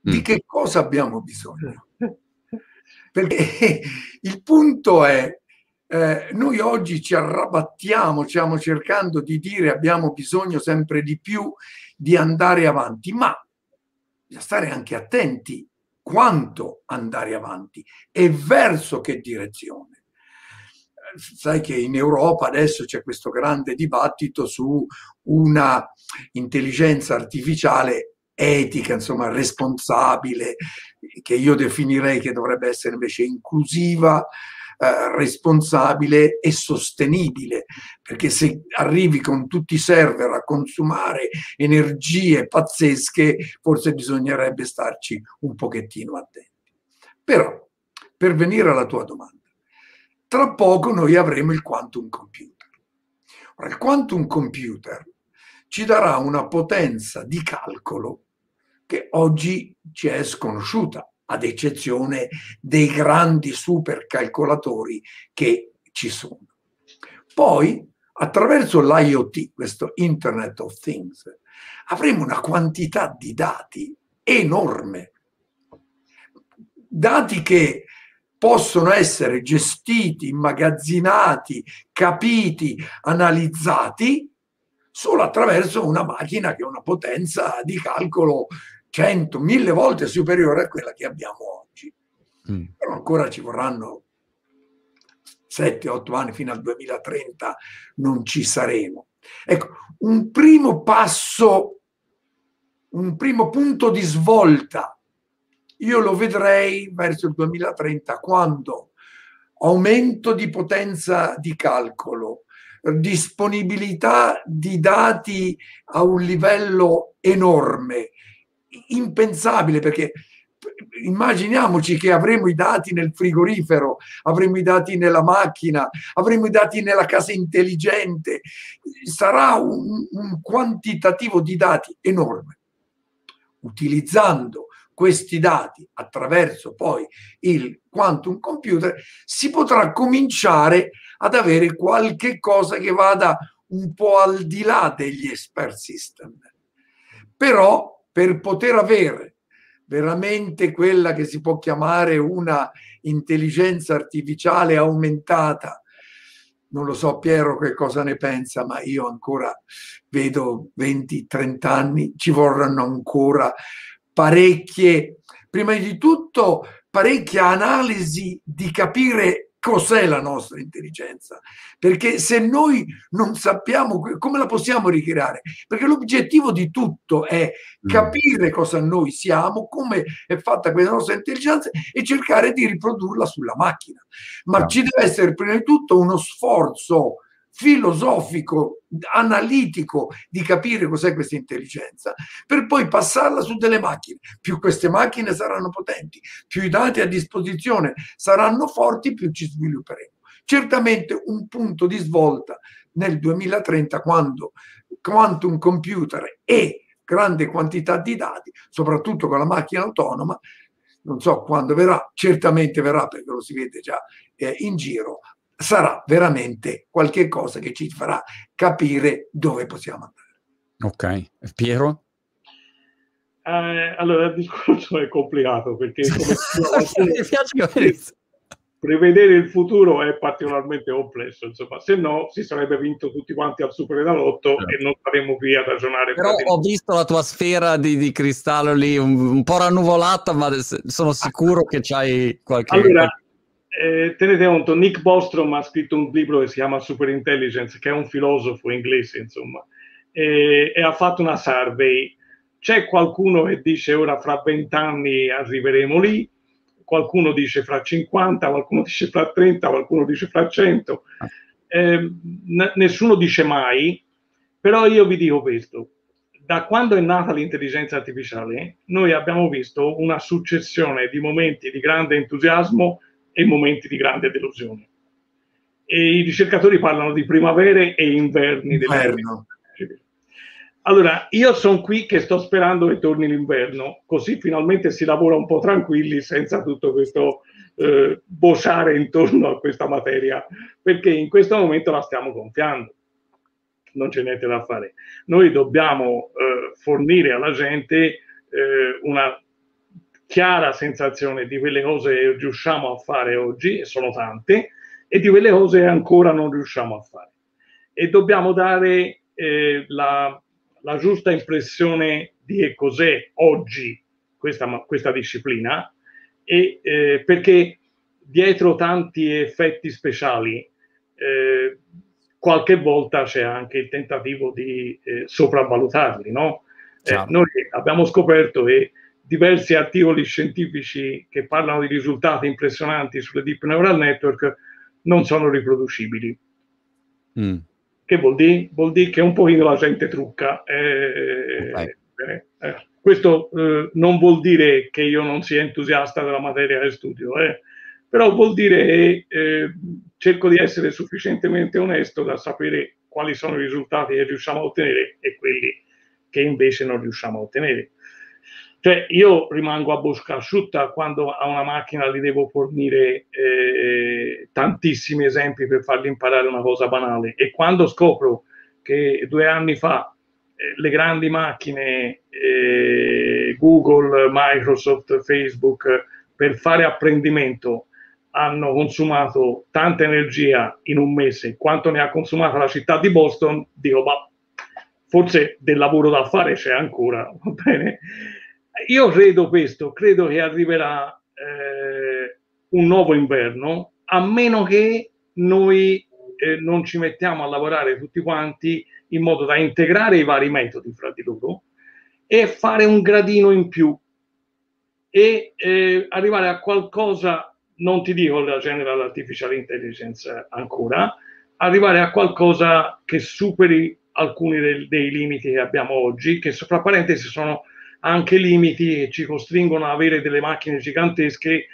Di mm. che cosa abbiamo bisogno? Perché il punto è, eh, noi oggi ci arrabattiamo, stiamo cercando di dire abbiamo bisogno sempre di più di andare avanti, ma bisogna stare anche attenti quanto andare avanti e verso che direzione. Sai che in Europa adesso c'è questo grande dibattito su una intelligenza artificiale etica, insomma, responsabile, che io definirei che dovrebbe essere invece inclusiva, eh, responsabile e sostenibile, perché se arrivi con tutti i server a consumare energie pazzesche, forse bisognerebbe starci un pochettino attenti. Però, per venire alla tua domanda, tra poco noi avremo il quantum computer. Ora, il quantum computer ci darà una potenza di calcolo che oggi ci è sconosciuta, ad eccezione dei grandi supercalcolatori che ci sono. Poi, attraverso l'IoT, questo Internet of Things, avremo una quantità di dati enorme. Dati che possono essere gestiti, immagazzinati, capiti, analizzati solo attraverso una macchina che ha una potenza di calcolo 100, 1000 volte superiore a quella che abbiamo oggi. Mm. Però ancora ci vorranno 7-8 anni fino al 2030, non ci saremo. Ecco, un primo passo, un primo punto di svolta io lo vedrei verso il 2030 quando aumento di potenza di calcolo, disponibilità di dati a un livello enorme, impensabile perché immaginiamoci che avremo i dati nel frigorifero, avremo i dati nella macchina, avremo i dati nella casa intelligente, sarà un, un quantitativo di dati enorme. Utilizzando questi dati attraverso poi il quantum computer, si potrà cominciare ad avere qualche cosa che vada un po' al di là degli expert system. Però per poter avere veramente quella che si può chiamare una intelligenza artificiale aumentata, non lo so Piero che cosa ne pensa, ma io ancora vedo 20-30 anni, ci vorranno ancora parecchie, prima di tutto parecchia analisi di capire cos'è la nostra intelligenza, perché se noi non sappiamo come la possiamo ricreare, perché l'obiettivo di tutto è mm. capire cosa noi siamo, come è fatta questa nostra intelligenza e cercare di riprodurla sulla macchina. Ma ci deve essere prima di tutto uno sforzo filosofico, analitico di capire cos'è questa intelligenza, per poi passarla su delle macchine. Più queste macchine saranno potenti, più i dati a disposizione saranno forti, più ci svilupperemo. Certamente un punto di svolta nel 2030 quando quantum computer e grande quantità di dati, soprattutto con la macchina autonoma, non so quando verrà, certamente verrà perché lo si vede già eh, in giro, sarà veramente qualche cosa che ci farà capire dove possiamo andare. Ok, Piero? Eh, allora, il discorso è complicato perché come prevedere il futuro è particolarmente complesso, insomma, se no si sarebbe vinto tutti quanti al Super Enalotto certo. e non saremmo qui a ragionare. Però ho visto la tua sfera di, di cristallo lì un, un, po' rannuvolata, ma sono sicuro che c'hai qualche... Allora, eh, tenete conto, Nick Bostrom ha scritto un libro che si chiama Super Intelligence, che è un filosofo inglese, insomma, e, e ha fatto una survey. C'è qualcuno che dice ora fra vent'anni arriveremo lì, qualcuno dice fra 50, qualcuno dice fra 30, qualcuno dice fra 100. Eh, n- nessuno dice mai, però io vi dico questo. Da quando è nata l'intelligenza artificiale, noi abbiamo visto una successione di momenti di grande entusiasmo e momenti di grande delusione. E i ricercatori parlano di primavere e inverni dell'inverno. Allora, io sono qui che sto sperando che torni l'inverno, così finalmente si lavora un po' tranquilli senza tutto questo eh, bocciare intorno a questa materia, perché in questo momento la stiamo gonfiando. Non c'è niente da fare. Noi dobbiamo eh, fornire alla gente eh, una chiara sensazione di quelle cose che riusciamo a fare oggi, e sono tante, e di quelle cose ancora non riusciamo a fare. E dobbiamo dare eh, la la giusta impressione di che cos'è oggi questa, questa disciplina e eh, perché dietro tanti effetti speciali eh, qualche volta c'è anche il tentativo di eh, sopravvalutarli. No? Eh, noi abbiamo scoperto che diversi articoli scientifici che parlano di risultati impressionanti sulle deep neural network non sono riproducibili. Mm. Che vuol dire? Vuol dire che un pochino la gente trucca. Eh, okay. eh, eh. Questo eh, non vuol dire che io non sia entusiasta della materia che studio, eh. però vuol dire che eh, cerco di essere sufficientemente onesto da sapere quali sono i risultati che riusciamo a ottenere e quelli che invece non riusciamo a ottenere. Cioè, io rimango a bocca asciutta quando a una macchina gli devo fornire eh, tantissimi esempi per fargli imparare una cosa banale. E quando scopro che due anni fa eh, le grandi macchine eh, Google, Microsoft, Facebook per fare apprendimento hanno consumato tanta energia in un mese quanto ne ha consumata la città di Boston, dico, ma forse del lavoro da fare c'è ancora, va bene? Io credo questo, credo che arriverà eh, un nuovo inverno, a meno che noi eh, non ci mettiamo a lavorare tutti quanti in modo da integrare i vari metodi fra di loro e fare un gradino in più e eh, arrivare a qualcosa, non ti dico la General Artificial Intelligence ancora, arrivare a qualcosa che superi alcuni dei, dei limiti che abbiamo oggi, che fra parentesi sono anche limiti che ci costringono ad avere delle macchine gigantesche,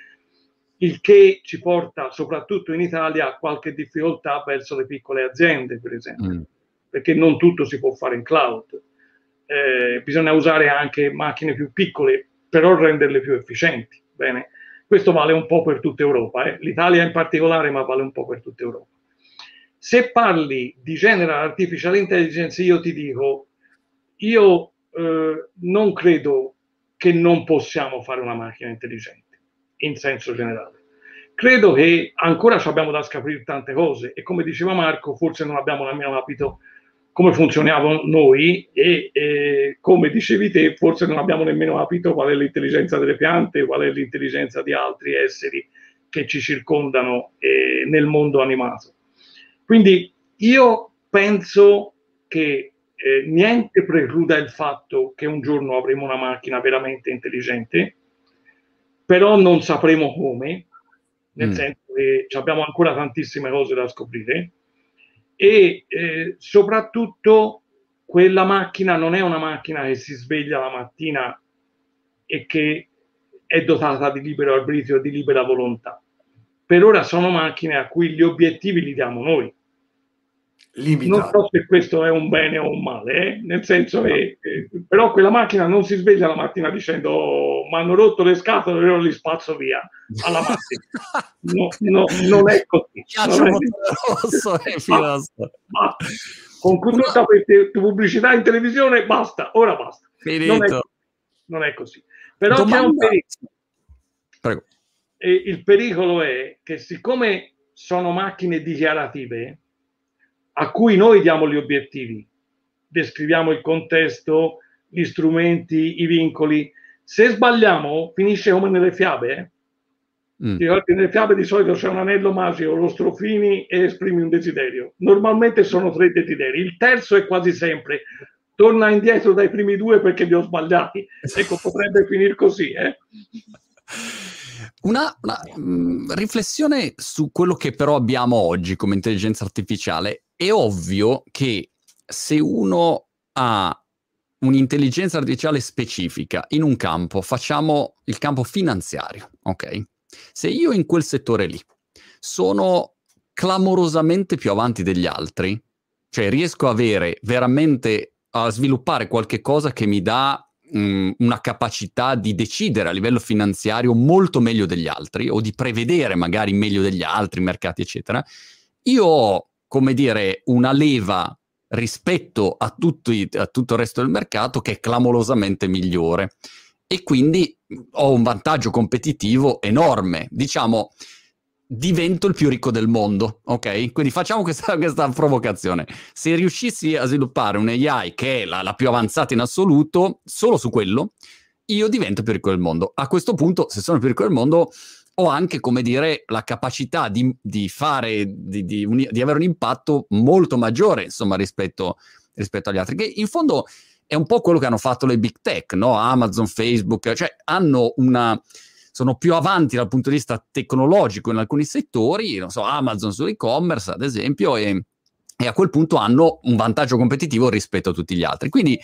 il che ci porta soprattutto in Italia a qualche difficoltà verso le piccole aziende, per esempio, mm. perché non tutto si può fare in cloud. Eh, bisogna usare anche macchine più piccole, però renderle più efficienti. Bene? Questo vale un po' per tutta Europa, eh? l'Italia in particolare, ma vale un po' per tutta Europa. Se parli di General Artificial Intelligence, io ti dico, io eh, non credo che non possiamo fare una macchina intelligente, in senso generale. Credo che ancora abbiamo da scoprire tante cose e come diceva Marco, forse non abbiamo nemmeno capito come funzionavamo noi e, e, come dicevi te, forse non abbiamo nemmeno capito qual è l'intelligenza delle piante, qual è l'intelligenza di altri esseri che ci circondano eh, nel mondo animato. Quindi io penso che eh, niente precluda il fatto che un giorno avremo una macchina veramente intelligente, però non sapremo come, nel mm. senso che abbiamo ancora tantissime cose da scoprire e eh, soprattutto quella macchina non è una macchina che si sveglia la mattina e che è dotata di libero arbitrio e di libera volontà. Per ora sono macchine a cui gli obiettivi li diamo noi limitato. Non so se questo è un bene o un male, eh? nel senso che, eh, però quella macchina non si sveglia la mattina dicendo oh, mi hanno rotto le scatole e io li spazzo via alla macchina. No, no, non è così. Non è e basta, basta. Con tutta questa pubblicità in televisione, basta, ora basta. Non è, non è, così. Però Domanda... c'è un pericolo. Prego. E il pericolo è che siccome sono macchine dichiarative, a cui noi diamo gli obiettivi, descriviamo il contesto, gli strumenti, i vincoli. Se sbagliamo, finisce come nelle fiabe. Eh? Mm. Nelle fiabe di solito c'è un anello magico, lo strofini e esprimi un desiderio. Normalmente sono tre desideri. Il terzo è quasi sempre torna indietro dai primi due perché li ho sbagliati. Ecco, potrebbe finire così. Eh? Una, una mh, mm, riflessione su quello che però abbiamo oggi come intelligenza artificiale è ovvio che se uno ha un'intelligenza artificiale specifica in un campo, facciamo il campo finanziario, ok? Se io in quel settore lì sono clamorosamente più avanti degli altri, cioè riesco a avere veramente a sviluppare qualche cosa che mi dà mh, una capacità di decidere a livello finanziario molto meglio degli altri o di prevedere magari meglio degli altri mercati, eccetera, io ho come dire, una leva rispetto a, tutti, a tutto il resto del mercato che è clamorosamente migliore. E quindi ho un vantaggio competitivo enorme. Diciamo, divento il più ricco del mondo, ok? Quindi facciamo questa, questa provocazione. Se riuscissi a sviluppare un AI che è la, la, più avanzata in assoluto, solo su quello, io divento il più ricco del mondo. A questo punto, se sono il più ricco del mondo, ho anche, come dire, la capacità di, di fare, di, di, un, di, avere un impatto molto maggiore, insomma, rispetto, rispetto, agli altri, che in fondo è un po' quello che hanno fatto le big tech, no? Amazon, Facebook, cioè hanno una sono più avanti dal punto di vista tecnologico in alcuni settori, non so, Amazon sull'e-commerce, ad esempio, e, e a quel punto hanno un vantaggio competitivo rispetto a tutti gli altri. Quindi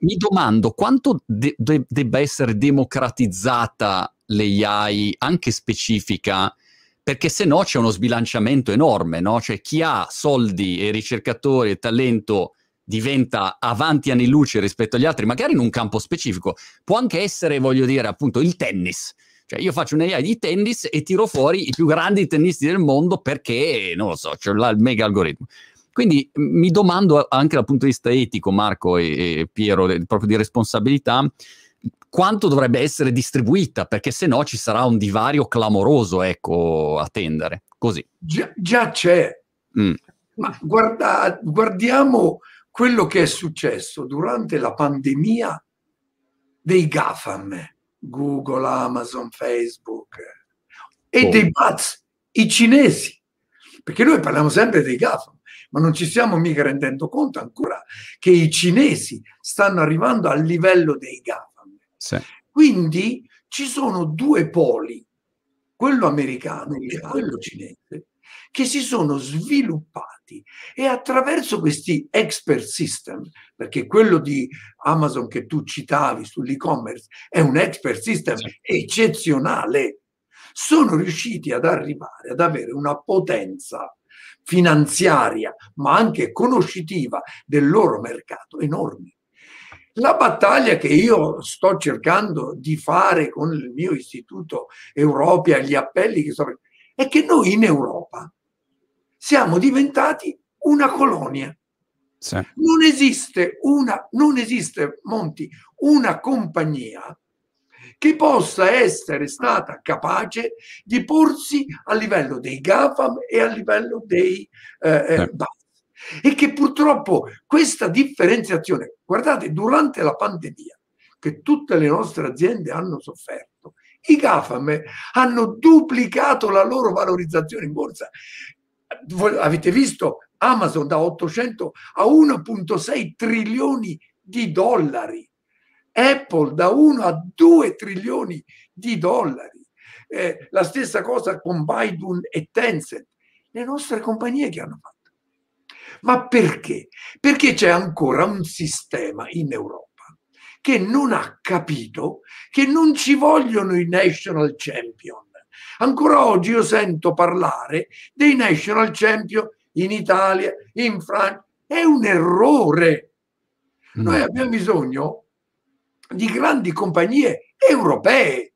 mi domando quanto de- de- debba essere democratizzata l'AI anche specifica, perché se no c'è uno sbilanciamento enorme, no? Cioè chi ha soldi e ricercatori e talento diventa avanti anni luce rispetto agli altri, magari in un campo specifico. Può anche essere, voglio dire, appunto il tennis. Cioè io faccio un'AI di tennis e tiro fuori i più grandi tennisti del mondo perché, non lo so, c'è il mega algoritmo. Quindi mi domando anche dal punto di vista etico, Marco e, e Piero, proprio di responsabilità, quanto dovrebbe essere distribuita, perché se no ci sarà un divario clamoroso, ecco, a tendere. Così. Già, già c'è. Mm. Ma guarda, guardiamo quello che è successo durante la pandemia dei GAFAM, Google, Amazon, Facebook, e oh. dei BATS, i cinesi. Perché noi parliamo sempre dei GAFAM, ma non ci stiamo mica rendendo conto ancora che i cinesi stanno arrivando al livello dei GAFAM. Sì. Quindi ci sono due poli, quello americano e quello cinese, che si sono sviluppati e attraverso questi expert system, perché quello di Amazon che tu citavi sull'e-commerce è un expert system sì. eccezionale, sono riusciti ad arrivare ad avere una potenza finanziaria, ma anche conoscitiva del loro mercato enormi. La battaglia che io sto cercando di fare con il mio istituto Europea, gli appelli che sto facendo, è che noi in Europa siamo diventati una colonia. Sì. Non esiste una, non esiste, Monti, una compagnia che possa essere stata capace di porsi a livello dei GAFAM e a livello dei eh, eh, e che purtroppo questa differenziazione, guardate, durante la pandemia, che tutte le nostre aziende hanno sofferto, i GAFAM hanno duplicato la loro valorizzazione in borsa. Voi avete visto Amazon da 800 a 1,6 trilioni di dollari, Apple da 1 a 2 trilioni di dollari, eh, la stessa cosa con Baidu e Tencent, le nostre compagnie che hanno fatto. Ma perché? Perché c'è ancora un sistema in Europa che non ha capito che non ci vogliono i national champion. Ancora oggi io sento parlare dei national champion in Italia, in Francia. È un errore. Noi abbiamo bisogno di grandi compagnie europee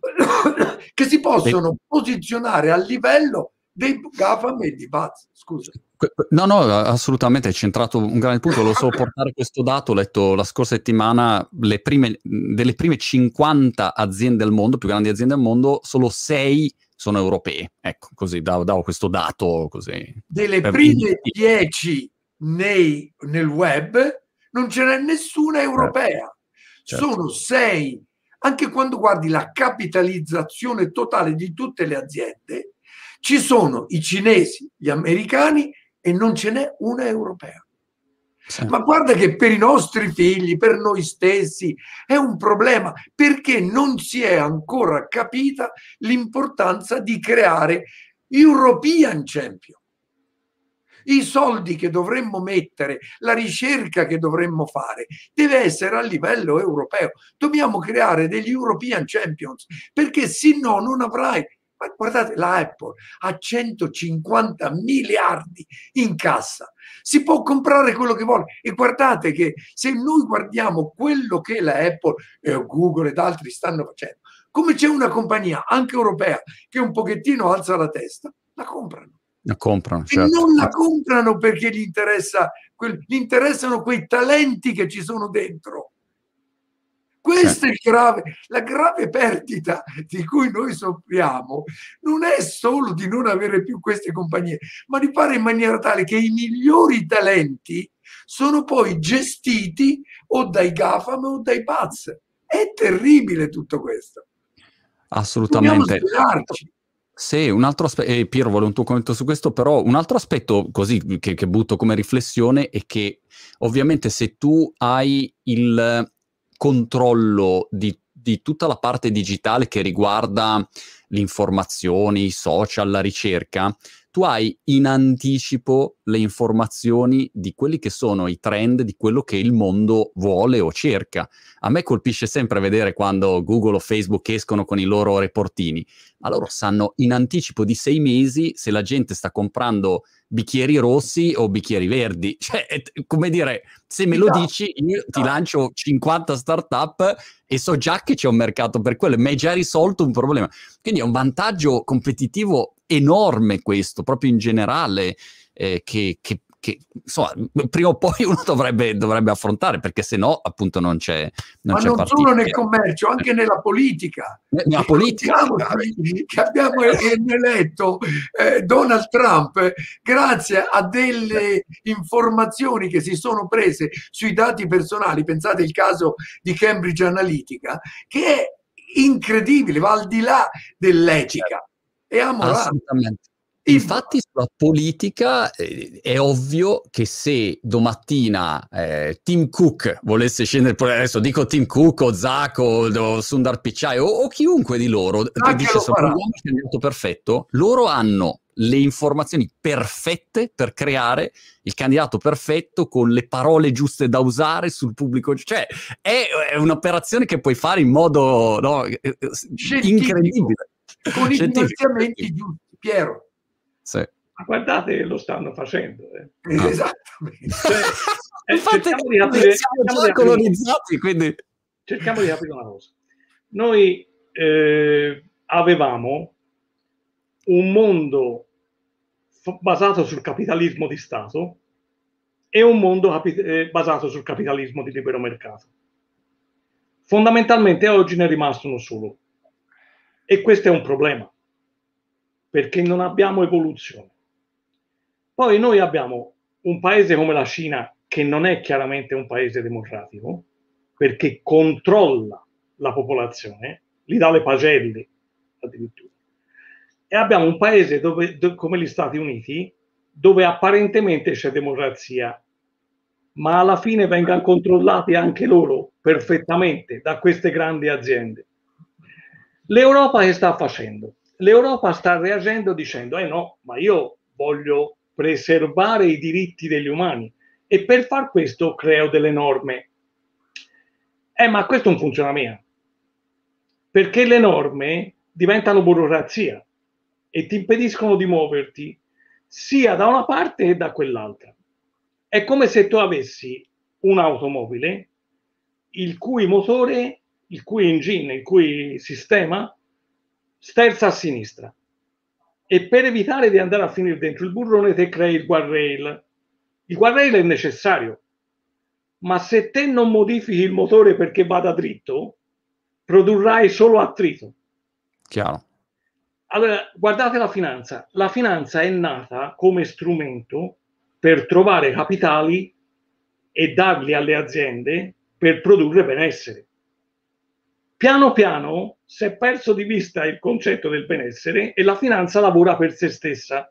che si possono posizionare a livello dei e di Baz. Scusa. No, no, assolutamente, hai centrato un grande punto, lo so portare questo dato, ho letto la scorsa settimana le prime, delle prime 50 aziende al mondo, più grandi aziende al mondo, solo 6 sono europee. Ecco, così davo, davo questo dato così. Delle prime 10 nel web non ce n'è nessuna europea, certo. sono 6. Anche quando guardi la capitalizzazione totale di tutte le aziende, ci sono i cinesi, gli americani e non ce n'è una europea. Sì. Ma guarda che per i nostri figli, per noi stessi, è un problema perché non si è ancora capita l'importanza di creare European Champion. I soldi che dovremmo mettere, la ricerca che dovremmo fare, deve essere a livello europeo. Dobbiamo creare degli European Champions perché se no non avrai ma guardate, la Apple ha 150 miliardi in cassa, si può comprare quello che vuole e guardate che se noi guardiamo quello che la Apple, eh, Google ed altri stanno facendo, come c'è una compagnia anche europea che un pochettino alza la testa, la comprano. La comprano, certo. E non la comprano perché gli, interessa, gli interessano quei talenti che ci sono dentro questa è grave, la grave perdita di cui noi soffriamo non è solo di non avere più queste compagnie, ma di fare in maniera tale che i migliori talenti sono poi gestiti o dai GAFAM o dai PAZ. È terribile tutto questo. Assolutamente. Sì, un altro aspetto, eh, Piero vuole un tuo commento su questo, però un altro aspetto così che, che butto come riflessione è che ovviamente se tu hai il, controllo di, di tutta la parte digitale che riguarda le informazioni, i social, la ricerca, tu hai in anticipo le informazioni di quelli che sono i trend, di quello che il mondo vuole o cerca. A me colpisce sempre vedere quando Google o Facebook escono con i loro reportini, ma loro sanno in anticipo di sei mesi se la gente sta comprando bicchieri rossi o bicchieri verdi. Cioè, è, come dire, se me lo dici, io ti lancio 50 startup e so già che c'è un mercato per quello, mi hai già risolto un problema. Quindi è un vantaggio competitivo enorme questo, proprio in generale, eh, che, che che insomma, prima o poi uno dovrebbe, dovrebbe affrontare, perché se no, appunto, non c'è. Non Ma c'è non solo nel commercio, anche nella politica. Nella politica. Che abbiamo eletto eh, Donald Trump grazie a delle informazioni che si sono prese sui dati personali. Pensate al caso di Cambridge Analytica, che è incredibile, va al di là dell'etica. E amorale. Assolutamente. Infatti sulla politica eh, è ovvio che se domattina eh, Tim Cook volesse scendere, adesso dico Tim Cook o Zach o, o Sundar Pichai o, o, chiunque di loro che dice sono un candidato perfetto, loro hanno le informazioni perfette per creare il candidato perfetto con le parole giuste da usare sul pubblico. Cioè, è, è un'operazione che puoi fare in modo no, eh, eh, incredibile. Con i finanziamenti giusti, Piero. Sì. Ma guardate, lo stanno facendo. Eh. No. Esattamente. Cioè, eh, Infatti, cerchiamo di capire, siamo già colonizzati, quindi... Cerchiamo di capire una cosa. Noi eh, avevamo un mondo basato sul capitalismo di Stato e un mondo capi- eh, basato sul capitalismo di libero mercato. Fondamentalmente oggi ne è rimasto uno solo. E questo è un problema perché non abbiamo evoluzione. Poi noi abbiamo un paese come la Cina che non è chiaramente un paese democratico, perché controlla la popolazione, gli dà le pagelle addirittura. E abbiamo un paese dove, dove, come gli Stati Uniti dove apparentemente c'è democrazia, ma alla fine vengono controllati anche loro perfettamente da queste grandi aziende. L'Europa che sta facendo? l'Europa sta reagendo dicendo, eh no, ma io voglio preservare i diritti degli umani e per far questo creo delle norme. Eh, ma questo non funziona mia, perché le norme diventano burocrazia e ti impediscono di muoverti sia da una parte che da quell'altra. È come se tu avessi un'automobile il cui motore, il cui engine, il cui sistema sterza a sinistra. E per evitare di andare a finire dentro il burrone te crei il guardrail. Il guardrail è necessario, ma se te non modifichi il motore perché vada dritto, produrrai solo attrito. Chiaro. Allora, guardate la finanza. La finanza è nata come strumento per trovare capitali e darli alle aziende per produrre benessere. Piano piano si è perso di vista il concetto del benessere e la finanza lavora per se stessa.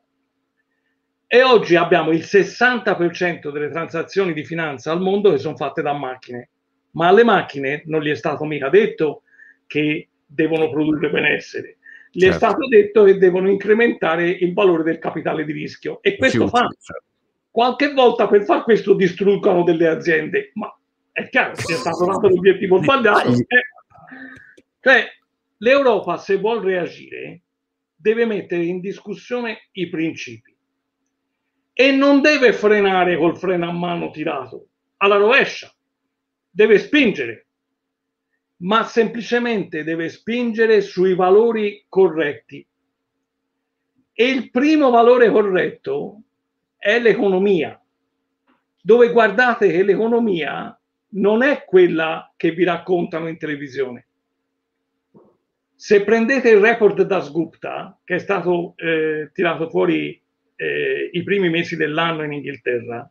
E oggi abbiamo il 60% delle transazioni di finanza al mondo che sono fatte da macchine. Ma alle macchine non gli è stato mica detto che devono produrre benessere. Gli certo. è stato detto che devono incrementare il valore del capitale di rischio e questo fanno. Qualche volta per far questo distruggono delle aziende, ma è chiaro che è stato dato l'obiettivo sbagliato. Eh. Cioè, l'Europa, se vuol reagire, deve mettere in discussione i principi e non deve frenare col freno a mano tirato alla rovescia, deve spingere ma semplicemente deve spingere sui valori corretti. E il primo valore corretto è l'economia, dove guardate che l'economia non è quella che vi raccontano in televisione. Se prendete il report da Sgupta, che è stato eh, tirato fuori eh, i primi mesi dell'anno in Inghilterra,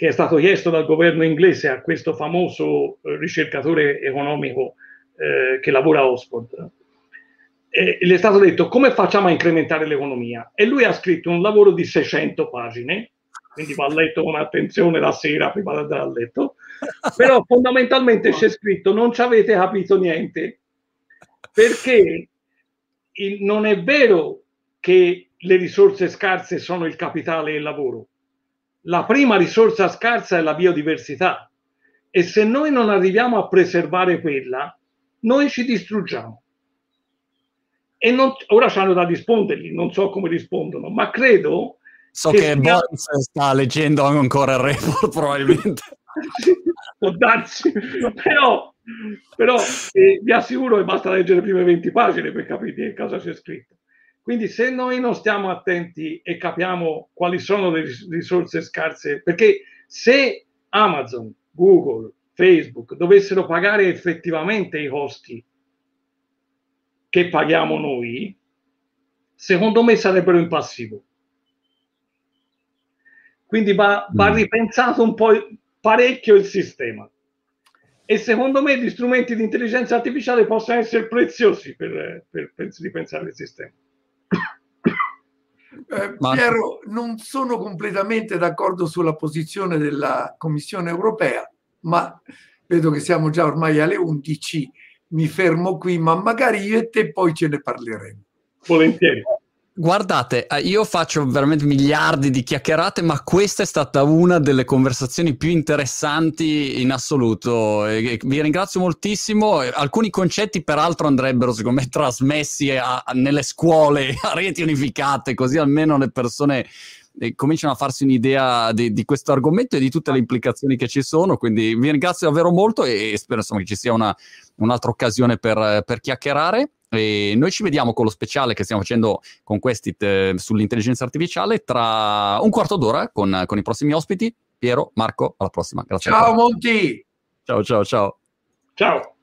che è stato chiesto dal governo inglese a questo famoso eh, ricercatore economico eh, che lavora a Oxford. E gli è stato detto come facciamo a incrementare l'economia e lui ha scritto un lavoro di 600 pagine, quindi va letto con attenzione la sera prima di andare a letto, però fondamentalmente c'è scritto non ci avete capito niente, perché il, non è vero che le risorse scarse sono il capitale e il lavoro, la prima risorsa scarsa è la biodiversità e se noi non arriviamo a preservare quella, noi ci distruggiamo. E non, ora hanno da rispondergli, non so come rispondono, ma credo... So che, che sia... Boris sta leggendo ancora il report probabilmente. Può darsi, però, però eh, vi assicuro che basta leggere le prime 20 pagine per capire che cosa c'è scritto. Quindi se noi non stiamo attenti e capiamo quali sono le risorse scarse, perché se Amazon, Google, Facebook dovessero pagare effettivamente i costi che paghiamo noi, secondo me sarebbero in passivo. Quindi va, va mm. ripensato un po' parecchio il sistema. E secondo me gli strumenti di intelligenza artificiale possono essere preziosi per, per, per ripensare il sistema. Eh, Piero, non sono completamente d'accordo sulla posizione della Commissione europea, ma vedo che siamo già ormai alle 11, mi fermo qui, ma magari io e te poi ce ne parleremo. Volentieri. Guardate, eh, io faccio veramente miliardi di chiacchierate, ma questa è stata una delle conversazioni più interessanti in assoluto. Vi ringrazio moltissimo. Alcuni concetti, peraltro, andrebbero, secondo me, trasmessi a, a, nelle scuole, a reti unificate, così almeno le persone eh, cominciano a farsi un'idea di, di, questo argomento e di tutte le implicazioni che ci sono. Quindi vi ringrazio davvero molto e, spero insomma, che ci sia una, un'altra occasione per, per chiacchierare. E noi ci vediamo con lo speciale che stiamo facendo con questi t- sull'intelligenza artificiale tra un quarto d'ora con, con, i prossimi ospiti. Piero, Marco, alla prossima. Grazie. Ciao Monti! Ciao, ciao, ciao. Ciao.